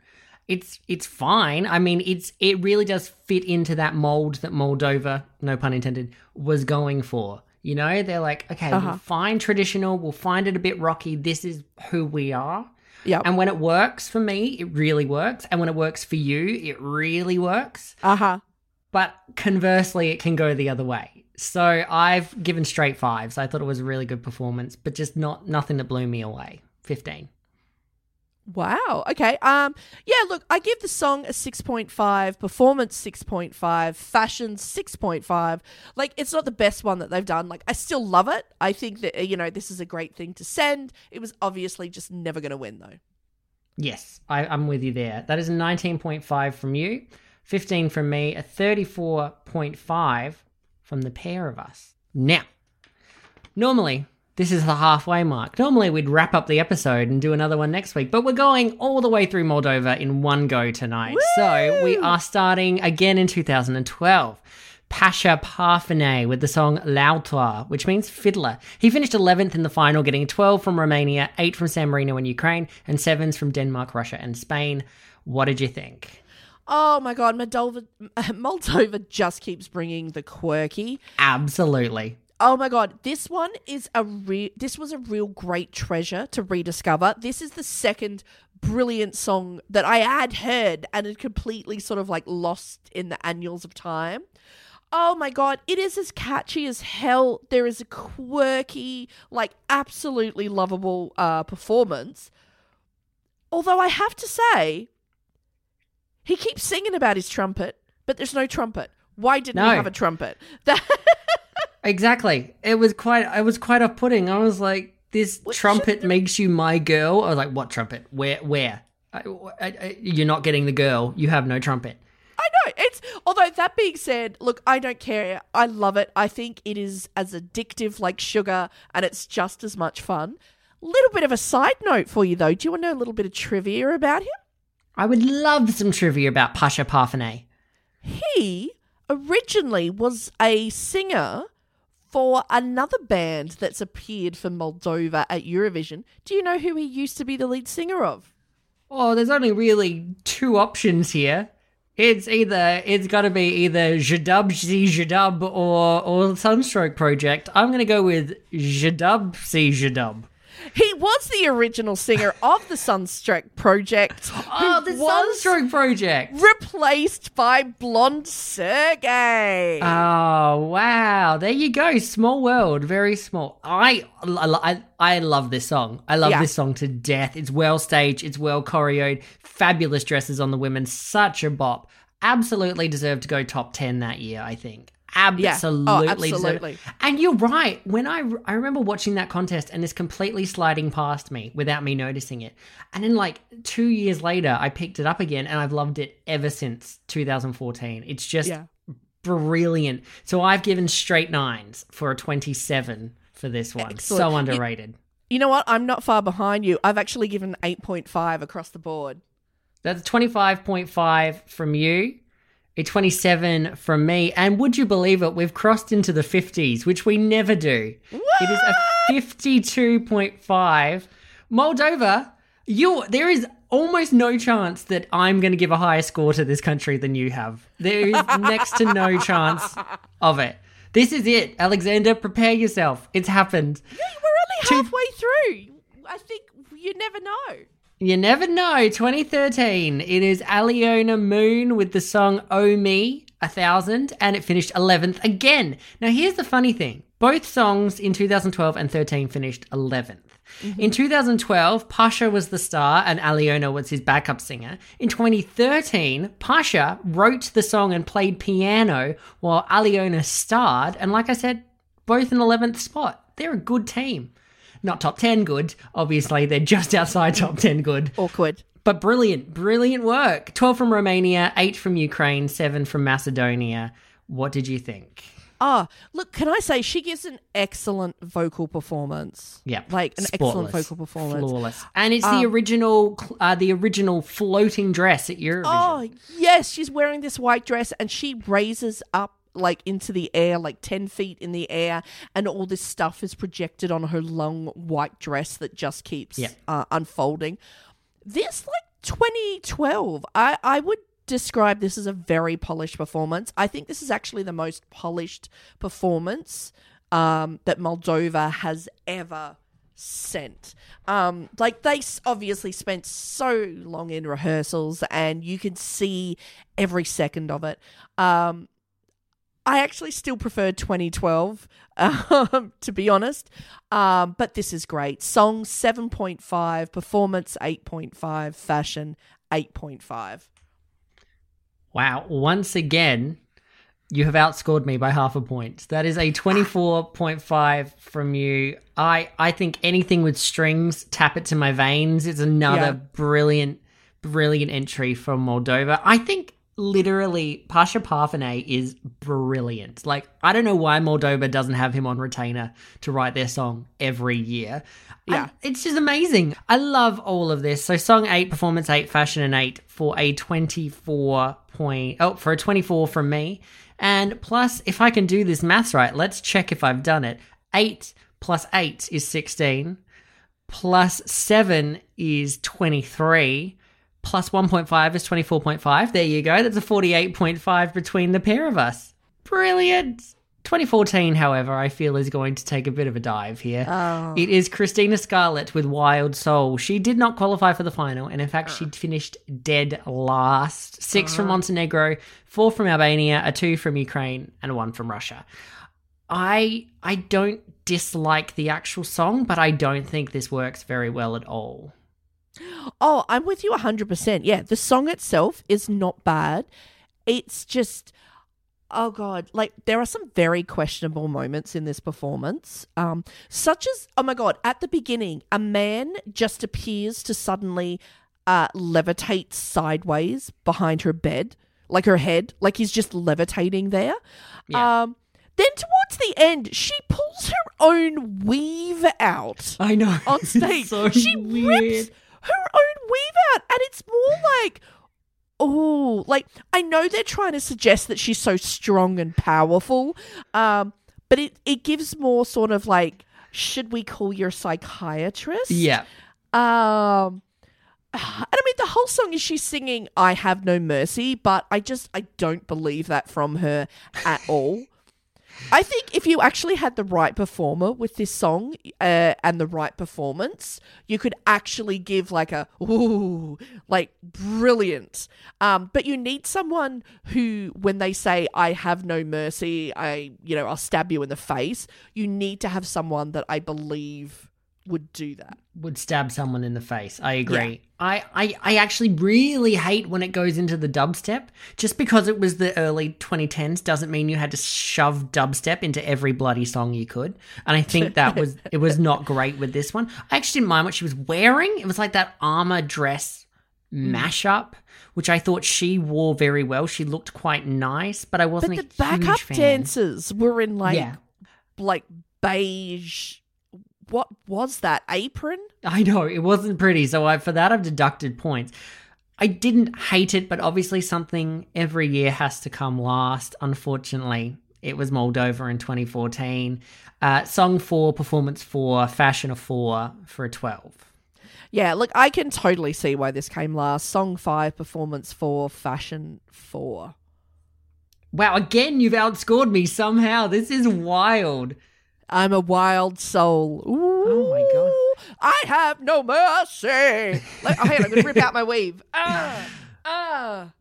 It's it's fine. I mean, it's it really does fit into that mold that Moldova, no pun intended, was going for. You know, they're like, okay, we'll find traditional, we'll find it a bit rocky. This is who we are. Yep. And when it works for me, it really works. And when it works for you, it really works. uh-huh But conversely, it can go the other way. So I've given straight fives. I thought it was a really good performance, but just not nothing that blew me away. 15. Wow. Okay um yeah look i give the song a 6.5 performance 6.5 fashion 6.5 like it's not the best one that they've done. Like i still love it. I think that you know this is a great thing to send. It was obviously just never going to win though. Yes, I, I'm with you there. That is a 19.5 from you, 15 from me, a 34.5 from the pair of us. Now, normally, this is the halfway mark. Normally, we'd wrap up the episode and do another one next week, but we're going all the way through Moldova in one go tonight. So, we are starting again in 2012. Pasha Parfeni with the song Lăutar, which means fiddler. He finished 11th in the final, getting 12 from Romania, 8 from San Marino and Ukraine, and 7s from Denmark, Russia, and Spain. What did you think? Oh my god, Moldova, Moldova just keeps bringing the quirky. Absolutely. Oh my god, this one is a real. This was a real great treasure to rediscover. This is the second brilliant song that I had heard and had completely sort of like lost in the annuals of time. Oh my god, it is as catchy as hell. There is a quirky, like absolutely lovable uh, performance. Although I have to say, he keeps singing about his trumpet, but there's no trumpet. Why didn't No. he have a trumpet? That Exactly. It was quite. It was quite off-putting. I was like, "This trumpet makes you my girl." I was like, "What trumpet? Where? Where? I, I, I- you're not getting the girl. You have no trumpet." I know it's. Although that being said, look, I don't care. I love it. I think it is as addictive like sugar, and it's just as much fun. Little bit of a side note for you though. Do you want to know a little bit of trivia about him? I would love some trivia about Pasha Parfeni. He originally was a singer for another band that's appeared for Moldova at Eurovision. Do you know who he used to be the lead singer of? Oh, there's only really two options here. It's either it's got to be either Jadub C Jadub or or Sunstroke Project. I'm gonna go with Jadub C Jadub. He was the original singer of the Sunstroke Project. Oh, the Sunstroke Project. replaced by Blonde Sergey. Oh wow! There you go. Small world, very small. I I, I love this song. I love Yeah. this song to death. It's well staged. It's well choreoed. Fabulous dresses on the women. Such a bop. Absolutely deserved to go top ten that year. I think. Oh, absolutely, Oh, absolutely. And you're right. When I I remember watching that contest and this completely sliding past me without me noticing it, and then like two years later, I picked it up again and I've loved it ever since 2014. It's just Yeah. brilliant. So I've given straight nines for a 27 for this one. Excellent. So You- underrated. you know what? I'm not far behind you. I've actually given 8.5 across the board. That's 25.5 from you, a 27 from me. And would you believe it? We've crossed into the 50s, which we never do. It is a 52.5. Moldova, you there is almost no chance that I'm going to give a higher score to this country than you have. There is next to no chance of it. This is it. Alexander, prepare yourself. It's happened. Yeah, We're only halfway through. I think you never know. You never know. 2013. It is Aliona Moon with the song Oh Me, a thousand, and it finished 11th again. Now, here's the funny thing both songs in 2012 and 13 finished 11th. Mm-hmm. In 2012, Pasha was the star and Aliona was his backup singer. In 2013, Pasha wrote the song and played piano while Aliona starred. And like I said, both in 11th spot. They're a good team. Not top 10 good, obviously, they're just outside top 10 good. Awkward. But brilliant, brilliant work. 12 from Romania, 8 from Ukraine, 7 from Macedonia. What did you think? Ah, look, can I say she gives an excellent vocal performance. Yeah, Like an excellent vocal performance. flawless, and it's the original, uh, the original floating dress at Eurovision. Oh, yes, she's wearing this white dress and she raises up like into the air, like 10 feet in the air, and all this stuff is projected on her long white dress that just keeps Yeah. uh, unfolding. This, like 2012, I, I would describe this as a very polished performance. I think this is actually the most polished performance um, that Moldova has ever sent. Um, like they obviously spent so long in rehearsals, and you can see every second of it. Um, I actually still prefer 2012, um, to be honest. Um, but this is great. Song 7.5, performance 8.5, fashion 8.5. Wow. Once again, you have outscored me by half a point. That is a 24.5 from you. I I think anything with strings, tap it to my veins. It's another Yeah. brilliant, brilliant entry from Moldova. I think literally Pasha Parfeni is brilliant. Like, I don't know why Moldova doesn't have him on retainer to write their song every year. Yeah. I- it's just amazing. I love all of this. So song eight, performance eight, fashion and eight for a 24 point, oh, for a 24 from me. And plus, if I can do this maths right, let's check if I've done it. Eight plus eight is 16, plus seven is 23, plus 1.5 is 24.5. There you go. That's a 48.5 between the pair of us. Brilliant. 2014, however, I feel is going to take a bit of a dive here. Oh. It is Cristina Scarlat with Wild Soul. She did not qualify for the final, and in fact, she finished dead last. 6 from uh-huh. Montenegro, four from Albania, a two from Ukraine, and one from Russia. I I don't dislike the actual song, but I don't think this works very well at all. Oh, I'm with you 100%. Yeah, the song itself is not bad. It's just oh god, like there are some very questionable moments in this performance. Um such as oh my god, at the beginning, a man just appears to suddenly uh levitate sideways behind her bed, like her head, like he's just levitating there. Yeah. Um then towards the end, she pulls her own weave out I know. on stage. so she weird. rips her own weave out, and it's more like, oh, like I know they're trying to suggest that she's so strong and powerful, um, but it it gives more sort of like, should we call your psychiatrist? Yeah. Um. And I mean, the whole song is she's singing "I Have No Mercy," but I just I don't believe that from her at all. I think if you actually had the right performer with this song uh, and the right performance, you could actually give like a ooh, like brilliant. Um, but you need someone who, when they say "I have no mercy," I you know I'll stab you in the face. You need to have someone that I believe would do that. would stab someone in the face. I agree. I, I, I actually really hate when it goes into the dubstep. Just because it was the early 2010s doesn't mean you had to shove dubstep into every bloody song you could. And I think that was it was not great with this one. I actually didn't mind what she was wearing. It was like that armor dress hmm. mashup, which I thought she wore very well. She looked quite nice, but I wasn't But the backup fan. dancers were in like Yeah. like beige. What was that apron? I know it wasn't pretty, so I, for that I've deducted points. I didn't hate it, but obviously something every year has to come last. Unfortunately, it was Moldova in 2014. Uh, song four, performance four, fashion a four for a 12. Yeah, look, I can totally see why this came last. Song five, performance four, fashion four. Wow, again, you've outscored me somehow. This is wild. I'm a wild soul. Ooh, Oh my God. I have no mercy. like, oh, hang on, I'm gonna rip out my weave. Ah, ah.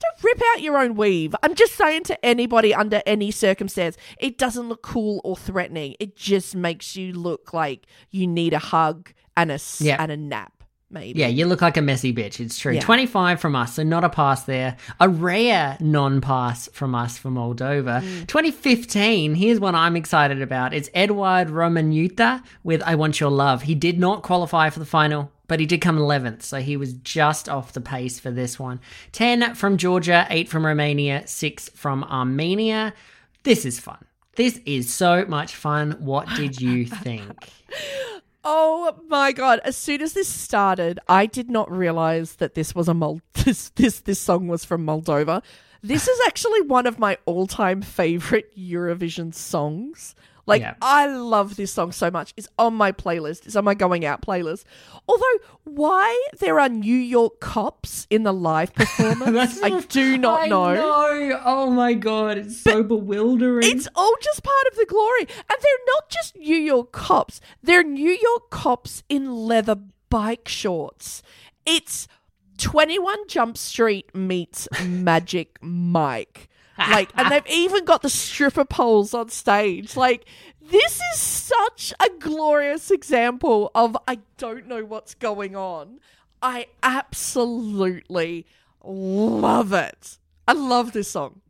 Don't rip out your own weave. I'm just saying to anybody under any circumstance, it doesn't look cool or threatening. It just makes you look like you need a hug and a Yeah. and a nap. Maybe. Yeah, you look like a messy bitch. It's true. Yeah. 25 from us, so not a pass there. A rare non pass from us for Moldova. Mm. 2015, here's one I'm excited about. It's Eduard Romanuta with I Want Your Love. He did not qualify for the final, but he did come 11th, so he was just off the pace for this one. 10 from Georgia, 8 from Romania, 6 from Armenia. This is fun. This is so much fun. What did you think? Oh my god! As soon as this started, I did not realize that this was a this this this song was from Moldova. This is actually one of my all-time favorite Eurovision songs. Like Yeah. I love this song so much. It's on my playlist. It's on my going out playlist. Although why there are New York cops in the live performance, I do not I know. know. Oh my god, it's so bewildering. It's all just part of the glory. And they're not just New York cops, they're New York cops in leather bike shorts. It's 21 Jump Street meets Magic Mike. Like, and they've even got the stripper poles on stage. Like, this is such a glorious example of I don't know what's going on. I absolutely love it. I love this song.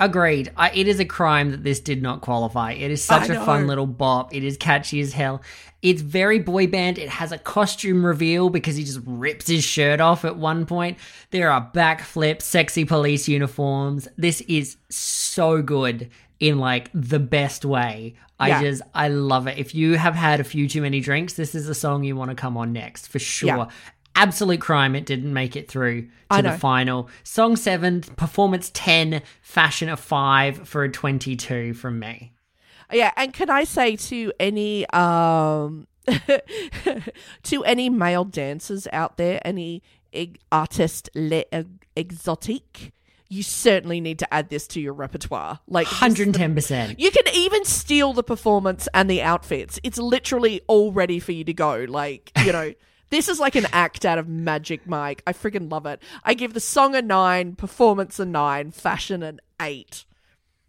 Agreed. I, it is a crime that this did not qualify. It is such I a fun little bop. It is catchy as hell. It's very boy band. It has a costume reveal because he just rips his shirt off at one point. There are backflips, sexy police uniforms. This is so good in like the best way. I Yeah. just I love it. If you have had a few too many drinks, this is a song you want to come on next for sure. Yeah. Absolute crime it didn't make it through to the final. Song 7, performance 10, fashion a 5 for a 22 from me. Yeah, and can I say to any um to any male dancers out there, any eg- artist le- exotic, you certainly need to add this to your repertoire. Like 110%. You can even steal the performance and the outfits. It's literally all ready for you to go. Like, you know, this is like an act out of Magic Mike. I freaking love it. I give the song a nine, performance a nine, fashion an eight.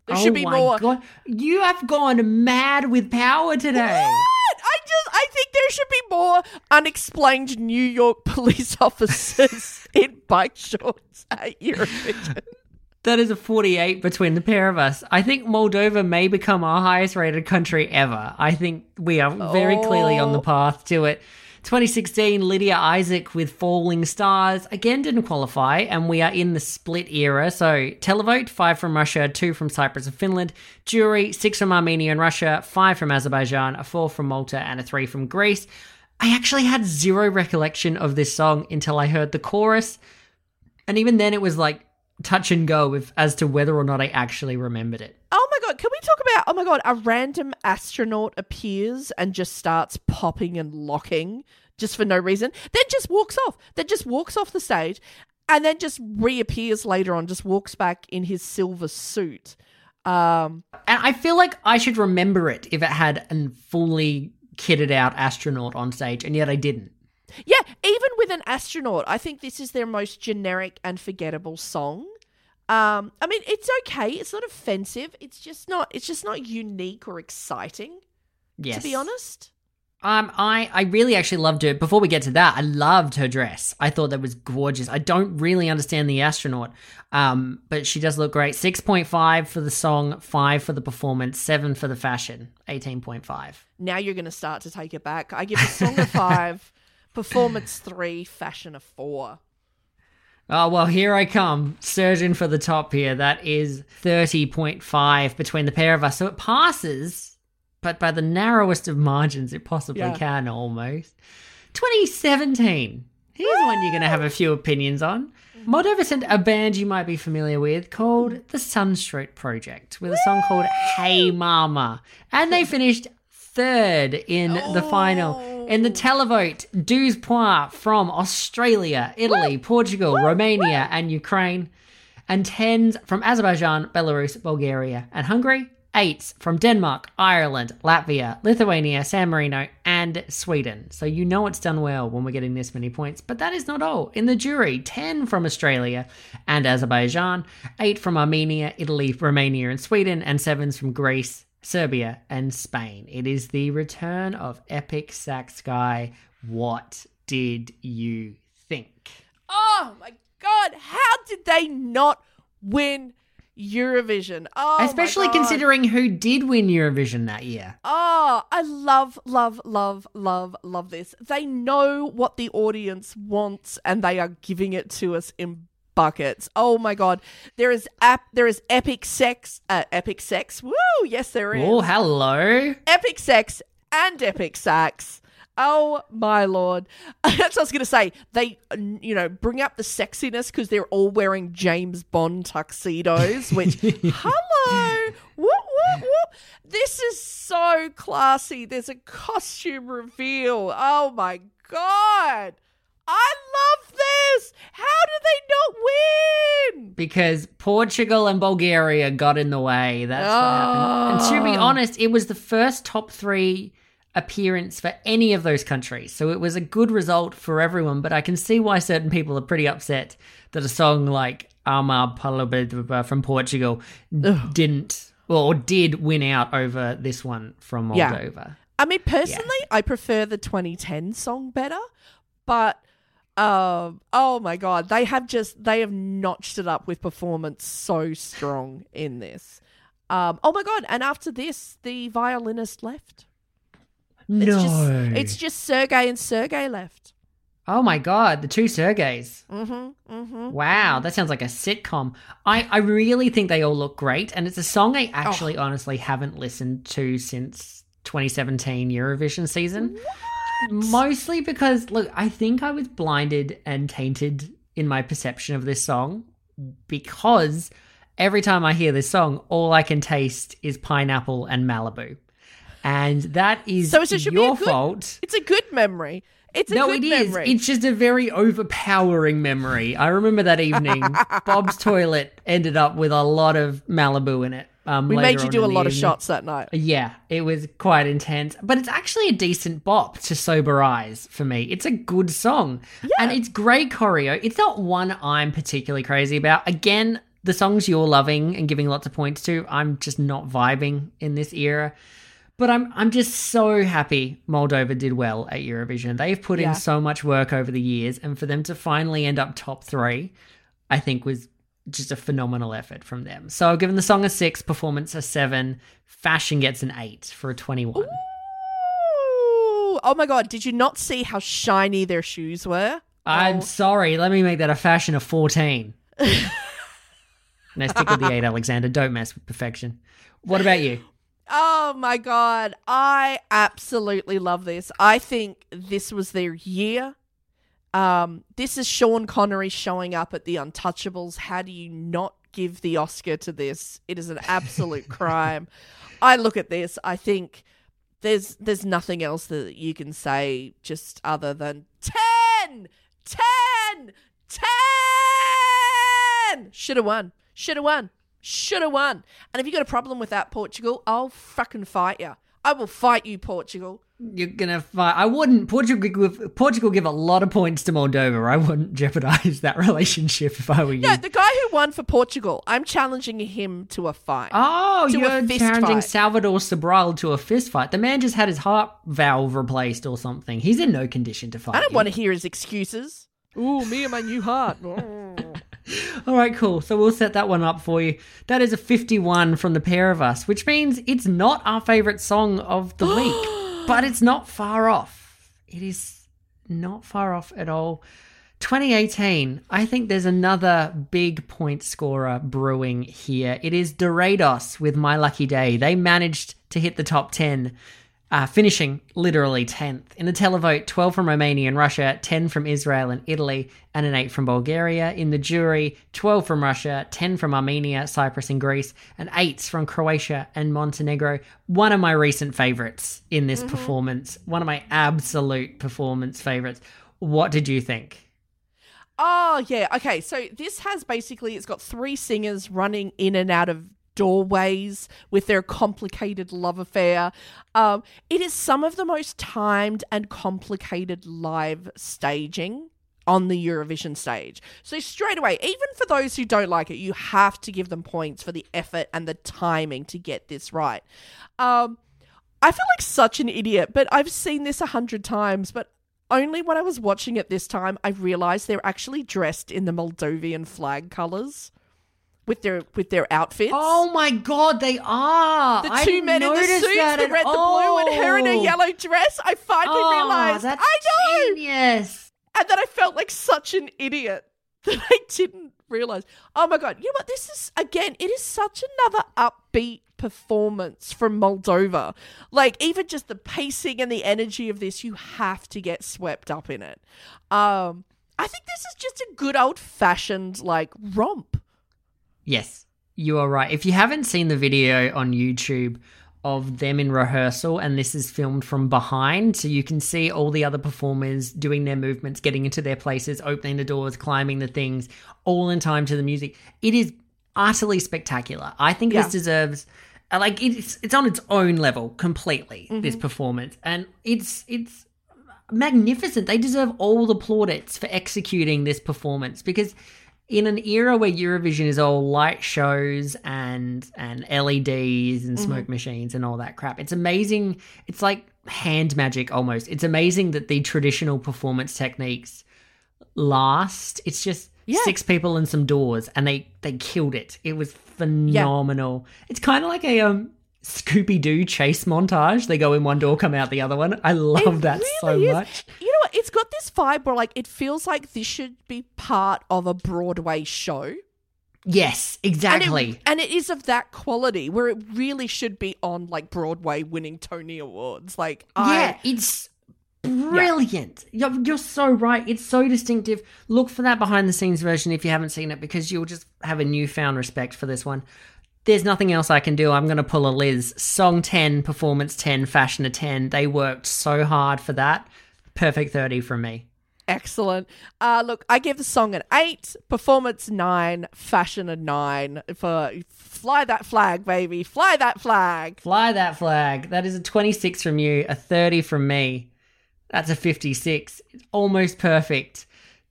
There should oh be oh my more. God. You have gone mad with power today. What? I just I think there should be more unexplained New York police officers in bike shorts at Eurovision. That is a 48 between the pair of us. I think Moldova may become our highest rated country ever. I think we are very clearly on the Oh. path to it. 2016, Lidia Isac with Falling Stars again didn't qualify, and we are in the split era. So, televote, five from Russia, two from Cyprus and Finland. Jury, six from Armenia and Russia, five from Azerbaijan, a four from Malta, and a three from Greece. I actually had zero recollection of this song until I heard the chorus. And even then, it was like touch and go with, as to whether or not I actually remembered it. Oh my god, can we talk about oh my god, a random astronaut appears and just starts popping and locking just for no reason, then just walks off. Then just walks off the stage and then just reappears later on, just walks back in his silver suit. Um And I feel like I should remember it if it had a fully kitted out astronaut on stage, and yet I didn't. Yeah, even with an astronaut, I think this is their most generic and forgettable song. Um, I mean, it's okay. It's not offensive. It's just not. It's just not unique or exciting. Yes. To be honest. Um, I, I really actually loved her. Before we get to that, I loved her dress. I thought that was gorgeous. I don't really understand the astronaut, um, but she does look great. 6.5 for the song, 5 for the performance, 7 for the fashion, 18.5. Now you're going to start to take it back. I give the song a five, performance three, fashion a four. Oh, well, here I come. Surgeon for the top here. That is 30.5 between the pair of us. So it passes, but by the narrowest of margins it possibly Yeah. can almost. 2017. Here's one you're going to have a few opinions on. Moldova sent a band you might be familiar with called the Sunstroke Project with a song called Hey Mama. And they finished third in the final. In the televote, 12 points from Australia, Italy, Portugal, Romania, and Ukraine. And 10s from Azerbaijan, Belarus, Bulgaria, and Hungary. 8s from Denmark, Ireland, Latvia, Lithuania, San Marino, and Sweden. So you know it's done well when we're getting this many points. But that is not all. In the jury, 10 from Australia and Azerbaijan, 8 from Armenia, Italy, Romania, and Sweden, and 7s from Greece, Serbia, and Spain. It is the return of Epic Sax Guy. What did you think? Oh my god! How did they not win Eurovision? Oh, Especially considering who did win Eurovision that year. Oh, I love, love, love, love, love this. They know what the audience wants and they are giving it to us in buckets. Oh my god. There is app there is epic sex uh, epic sex. Woo! Yes there is. Oh, hello. Epic sex and epic sax. Oh my lord. That's what I was going to say. They, you know, bring up the sexiness because they're all wearing James Bond tuxedos, which, hello. Whoop, whoop, whoop. This is so classy. There's a costume reveal. Oh my God. I love this. How did they not win? Because Portugal and Bulgaria got in the way. That's what happened. And to be Oh. honest, it was the first top three appearance for any of those countries. So it was a good result for everyone, but I can see why certain people are pretty upset that a song like Ama Palabra from Portugal didn't or did win out over this one from Yeah. Moldova. I mean, personally, I prefer the 2010 song better, but um, oh my god, they have just they have notched it up with performance so strong in this. Um, oh my god, and after this, the violinist left. It's no. just it's just Sergey and Sergey left. oh my god, the two Sergeys. Mm-hmm. Mm-hmm. Wow, that sounds like a sitcom. I, I really think they all look great, and it's a song I actually honestly haven't listened to since 2017 Eurovision season. Mostly because, look, I think I was blinded and tainted in my perception of this song because every time I hear this song, all I can taste is pineapple and Malibu. And that is So it should be a your good- fault. It's a good memory. It's a no, good it is. memory. It's just a very overpowering memory. I remember that evening. Bob's toilet ended up with a lot of Malibu in it. Um, we made you do a lot of evening. shots that night. Yeah, it was quite intense, but it's actually a decent bop to sober eyes for me. It's a good song, and it's great choreo. It's not one I'm particularly crazy about. Again, the songs you're loving and giving lots of points to, I'm just not vibing in this era. But I'm I'm just so happy Moldova did well at Eurovision. They've put Yeah. in so much work over the years, and for them to finally end up top three, I think was just a phenomenal effort from them. So I've given the song a six, performance a seven, fashion gets an eight for a twenty-one. Ooh, oh my god! Did you not see how shiny their shoes were? I'm Oh. sorry, let me make that a fashion of fourteen. no, stick with the eight, Alexander. Don't mess with perfection. What about you? Oh my god, I absolutely love this. I think this was their year. Um, this is Sean Connery showing up at the Untouchables. How do you not give the Oscar to this? It is an absolute crime. I look at this, I think there's there's nothing else that you can say just other than 10 10 10 should have won should have won should have won and if you got a problem with that portugal i'll fucking fight you i will fight you portugal You're gonna fight. I wouldn't. Portugal give Portugal give a lot of points to Moldova. I wouldn't jeopardize that relationship if I were you. no the guy who won for portugal i'm challenging him to a fight Oh, to you're challenging fight. Salvador Sobral to a fist fight. The man just had his heart valve replaced or something. He's in no condition to fight. i don't you. want to hear his excuses Ooh, me and my new heart. All right, cool. So we'll set that one up for you. That is a 51 from the pair of us, which means it's not our favorite song of the week, but it's not far off. It is not far off at all. 2018, I think there's another big point scorer brewing here. It is DoReDoS with My Lucky Day. They managed to hit the top 10, uh, finishing literally 10th. In the televote, 12 from Romania and Russia, 10 from Israel and Italy, and an 8 from Bulgaria. In the jury, 12 from Russia, 10 from Armenia, Cyprus, and Greece, and 8 from Croatia and Montenegro. One of my recent favorites in this performance, one of my absolute performance favorites. What did you think? Oh yeah, okay. So this has basically it's got three singers running in and out of doorways with their complicated love affair. Um, it is some of the most timed and complicated live staging on the Eurovision stage. So straight away, even for those who don't like it, you have to give them points for the effort and the timing to get this right. Um, I feel like such an idiot, but I've seen this a hundred times, but only when I was watching it this time, I realized they're actually dressed in the Moldovan flag colors with their with their outfits. Oh my god, they are! the I two didn't men in the suits, that the red, the blue, and her in a yellow dress. I finally Oh, realized. That's I know, genius. and then I felt like such an idiot that I didn't realize. Oh my god! You know what? This is again. It is such another upbeat performance from Moldova. Like even just the pacing and the energy of this, you have to get swept up in it. Um, I think this is just a good old fashioned like romp. Yes, you are right. If you haven't seen the video on YouTube of them in rehearsal, and this is filmed from behind, so you can see all the other performers doing their movements, getting into their places, opening the doors, climbing the things, all in time to the music. It is utterly spectacular. I think Yeah. this deserves. uh, Like it's it's on its own level completely. This performance, and it's it's magnificent. They deserve all the plaudits for executing this performance because in an era where Eurovision is all light shows and and LEDs and smoke machines and all that crap, it's amazing. It's like hand magic almost. It's amazing that the traditional performance techniques last. It's just Yeah. six people and some doors, and they they killed it. It was phenomenal. It's kind of like a um. Scooby Doo chase montage. They go in one door, come out the other one. I love It that so is. much. You know what? It's got this vibe where like it feels like this should be part of a Broadway show. Yes, And exactly. it, and it is of that quality where it really should be on like Broadway winning Tony Awards. Like yeah, I it's brilliant. You're, you're so right. It's so distinctive. Look for that behind the scenes version if you haven't seen it because you'll just have a newfound respect for this one. There's nothing else I can do. I'm going to pull a Liz. Song 10, performance 10, fashion a 10. They worked so hard for that. perfect 30 from me. Excellent. Uh, look, I give the song an eight, performance nine, fashion a nine. For fly that flag, baby, fly that flag. Fly that flag. That is a 26 from you, a 30 from me. That's a 56. It's almost perfect.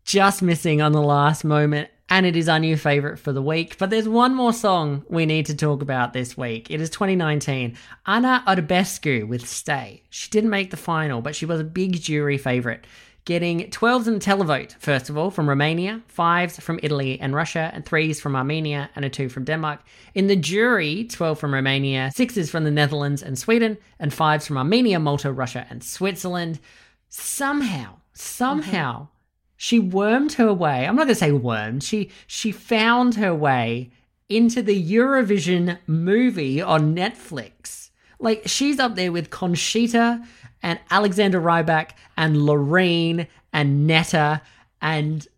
Just missing on the last moment. And it is our new favorite for the week. But there's one more song we need to talk about this week. It is 2019. Anna Orbescu with Stay. She didn't make the final, but she was a big jury favorite getting 12s in the televote, first of all, from Romania, 5s from Italy and Russia, and 3s from Armenia, and a 2 from Denmark. In the jury, 12 from Romania, 6s from the Netherlands and Sweden, and 5s from Armenia, Malta, Russia, and Switzerland. Somehow, somehow, mm-hmm. She wormed her way. I'm not going to say wormed. She she found her way into the Eurovision movie on Netflix. Like she's up there with Conchita and Alexander Rybak and Loreen and Netta. And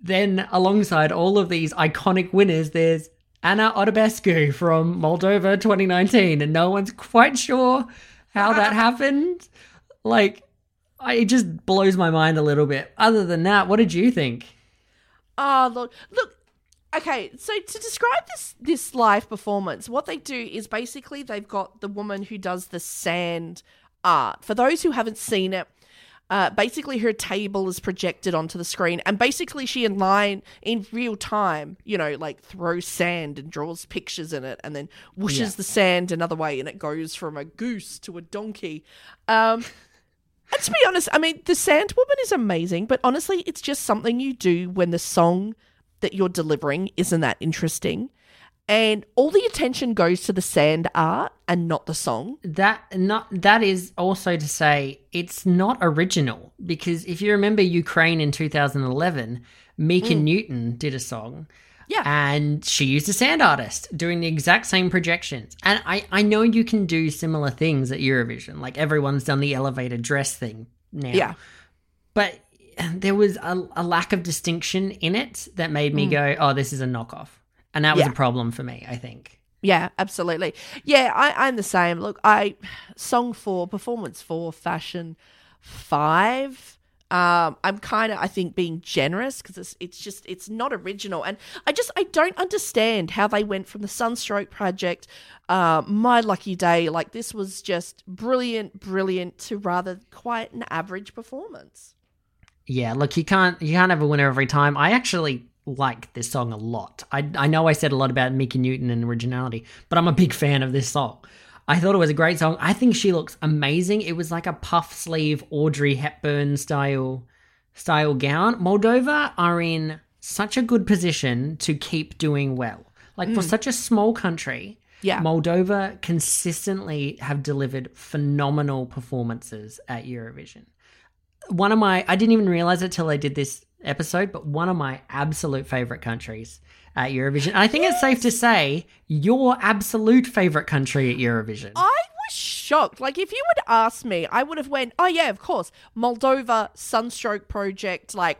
then alongside all of these iconic winners, there's Anna Orbescu from Moldova 2019. And no one's quite sure how that happened. Like, it just blows my mind a little bit. Other than that, what did you think? Oh, look, look. Okay, so to describe this this live performance, what they do is basically they've got the woman who does the sand art. For those who haven't seen it, uh, basically her table is projected onto the screen, and basically she in line in real time, you know, like throws sand and draws pictures in it, and then whooshes yeah. the sand another way, and it goes from a goose to a donkey. Um, and to be honest, I mean, the Sand Woman is amazing, but honestly, it's just something you do when the song that you're delivering isn't that interesting and all the attention goes to the sand art and not the song. That not that is also to say it's not original because if you remember Ukraine in 2011, Mika mm. Newton did a song. Yeah. And she used a sand artist doing the exact same projections. And I, I know you can do similar things at Eurovision. Like everyone's done the elevated dress thing now. Yeah. But there was a, a lack of distinction in it that made me mm. go, oh, this is a knockoff. And that was yeah. a problem for me, I think. Yeah, absolutely. Yeah, I, I'm the same. Look, I song four, performance four, fashion five. Um, I'm kind of, I think, being generous because it's, it's just, it's not original, and I just, I don't understand how they went from the Sunstroke project, uh, My Lucky Day, like this was just brilliant, brilliant, to rather quite an average performance. Yeah, look, you can't, you can't have a winner every time. I actually like this song a lot. I, I know I said a lot about Mika Newton and originality, but I'm a big fan of this song. I thought it was a great song. I think she looks amazing. It was like a puff sleeve Audrey Hepburn style style gown. Moldova are in such a good position to keep doing well. Like mm. for such a small country, yeah. Moldova consistently have delivered phenomenal performances at Eurovision. One of my I didn't even realize it till I did this episode, but one of my absolute favorite countries at Eurovision. And I think yes. it's safe to say your absolute favorite country at Eurovision. I was shocked. Like if you would ask me, I would have went, "Oh yeah, of course, Moldova Sunstroke Project." Like,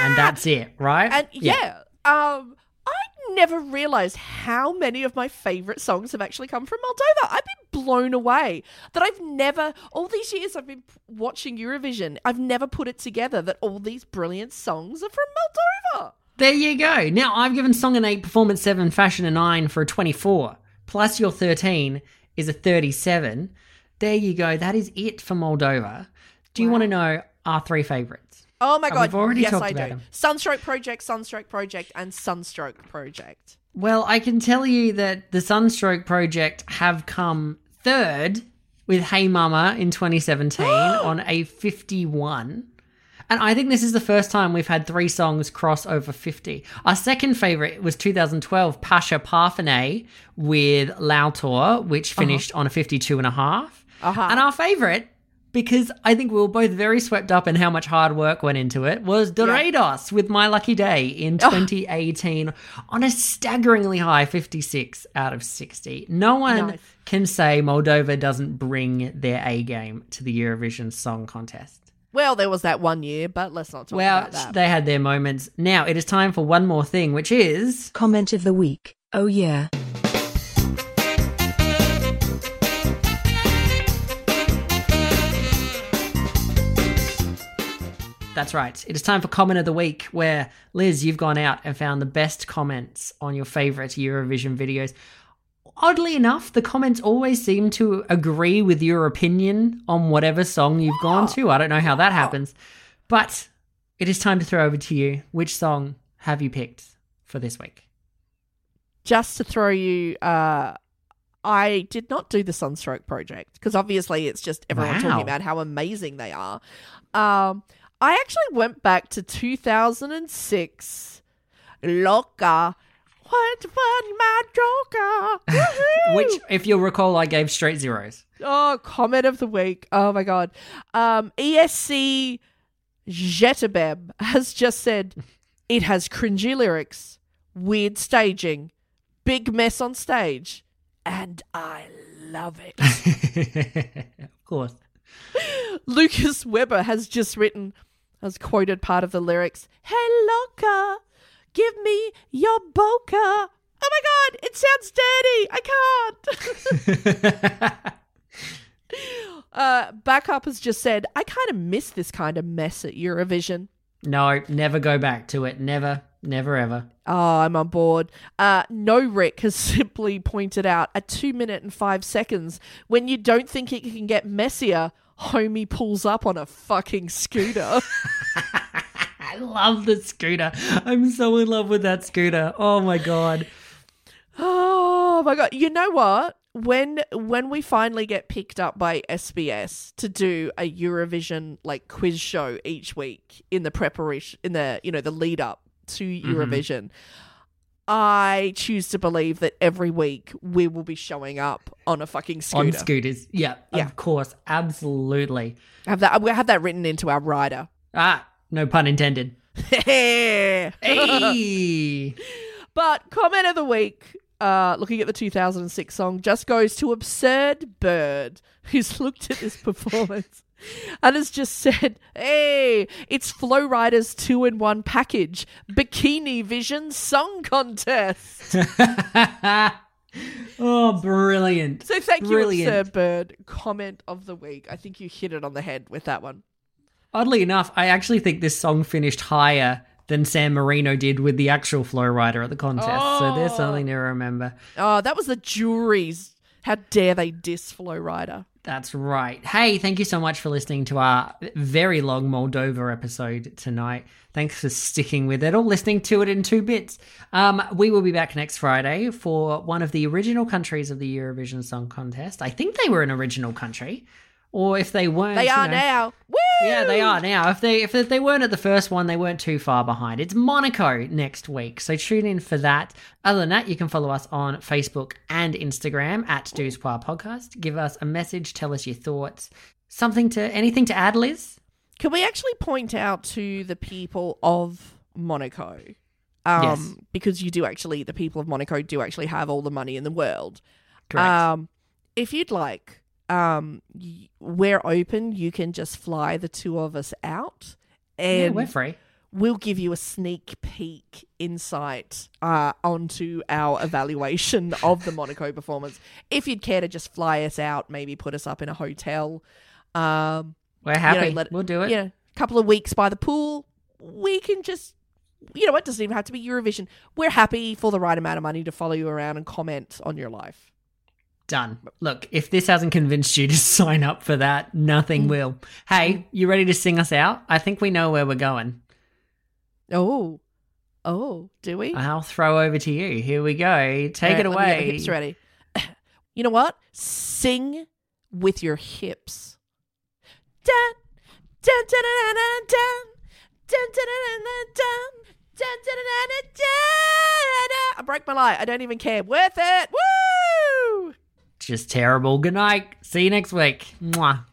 and that's it, right? And yeah, yeah um, I never realized how many of my favorite songs have actually come from Moldova. I've been blown away that I've never, all these years I've been watching Eurovision, I've never put it together that all these brilliant songs are from Moldova. There you go. Now I've given Song an 8, Performance 7, Fashion a 9 for a 24. Plus your 13 is a 37. There you go. That is it for Moldova. Do you wow. want to know our three favorites? Oh my god! We've already yes, talked I about do. them. Sunstroke Project, Sunstroke Project, and Sunstroke Project. Well, I can tell you that the Sunstroke Project have come third with Hey Mama in 2017 on a 51. And I think this is the first time we've had three songs cross over 50. Our second favorite was 2012 Pasha Parfeni with Lăutar, which uh-huh. finished uh-huh. on a 52 and a half. Uh-huh. And our favorite because I think we were both very swept up in how much hard work went into it, was DoReDoS yeah. with My Lucky Day in 2018 oh. on a staggeringly high 56 out of 60. No one nice. can say Moldova doesn't bring their A game to the Eurovision Song Contest. Well, there was that one year, but let's not talk well, about that. Well, they had their moments. Now it is time for one more thing, which is. Comment of the week. Oh, yeah. That's right. It is time for comment of the week, where Liz, you've gone out and found the best comments on your favorite Eurovision videos. Oddly enough, the comments always seem to agree with your opinion on whatever song you've gone to. I don't know how that happens, but it is time to throw over to you. Which song have you picked for this week? just to throw you uh I did not do the Sunstroke project because obviously it's just everyone Wow. talking about how amazing they are. Um, I actually went back to 2006. Loca, what one my joker? Which, if you'll recall, I gave straight zeros. Oh, comment of the week. Oh my god. Um, ESC Jetebeb has just said it has cringy lyrics, weird staging, big mess on stage, and I love it. of course. Lucas Weber has just written, has quoted part of the lyrics, Hey Loca, give me your boca. Oh my god, it sounds dirty. I can't. uh, Backup has just said, I kind of miss this kind of mess at Eurovision. No, never go back to it. Never, never, ever. Oh, I'm on board. Uh, no Rick has simply pointed out a two minute and five seconds when you don't think it can get messier, homie pulls up on a fucking scooter. I love the scooter. I'm so in love with that scooter. Oh my god. Oh my god! You know what? When when we finally get picked up by SBS to do a Eurovision like quiz show each week in the preparation in the you know the lead up to Eurovision, I choose to believe that every week we will be showing up on a fucking scooter. On scooters. Yeah, Yeah. of course. Absolutely. have that we have that written into our rider. Ah, no pun intended. Hey! But comment of the week, uh, looking at the 2006 song, just goes to Absurd Bird, who's looked at this performance and has just said, "Hey, it's Flo Rida's two in one package, Bikini Vision Song Contest." oh, brilliant. So thank you, Brilliant. Absurd Bird. Comment of the week. I think you hit it on the head with that one. Oddly enough, I actually think this song finished higher than San Marino did with the actual Flo Rida at the contest. So there's something to remember. Oh, that was the jury's. How dare they diss Flo Rida? That's right. Hey, thank you so much for listening to our very long Moldova episode tonight. Thanks for sticking with it or listening to it in two bits. Um, we will be back next Friday for one of the original countries of the Eurovision Song Contest. I think they were an original country, or if they weren't, They you are know- now. Woo! Yeah, they are now. If they if they weren't at the first one, they weren't too far behind. It's Monaco next week, so tune in for that. Other than that, you can follow us on Facebook and Instagram at Do Squire Podcast. Give us a message, tell us your thoughts. Something to anything to add, Liz? Can we actually point out to the people of Monaco? Um, Yes. Because you do actually, the people of Monaco do actually have all the money in the world. Correct. Um, if you'd like, um, we're open. You can just fly the two of us out, yeah, and we're free. we'll give you a sneak peek insight uh, onto our evaluation of the Monaco performance. If you'd care to just fly us out, maybe put us up in a hotel. Um, We're happy. you know, let- we'll do it. You know, a couple of weeks by the pool, we can just, you know, what doesn't even have to be Eurovision. We're happy for the right amount of money to follow you around and comment on your life. Done. Look, if this hasn't convinced you to sign up for that, nothing will. Hey, you ready to sing us out? I think we know where we're going. Oh, oh, do we? I'll throw over to you. Here we go. Take it me get away. hips ready. you know what? Sing with your hips. Dun, dun, dun, dun, dun, dun, dun, dun, dun, dun, dun. I broke my lie. I don't even care. Worth it. Woo! Just terrible. Good night. See you next week. Mwah.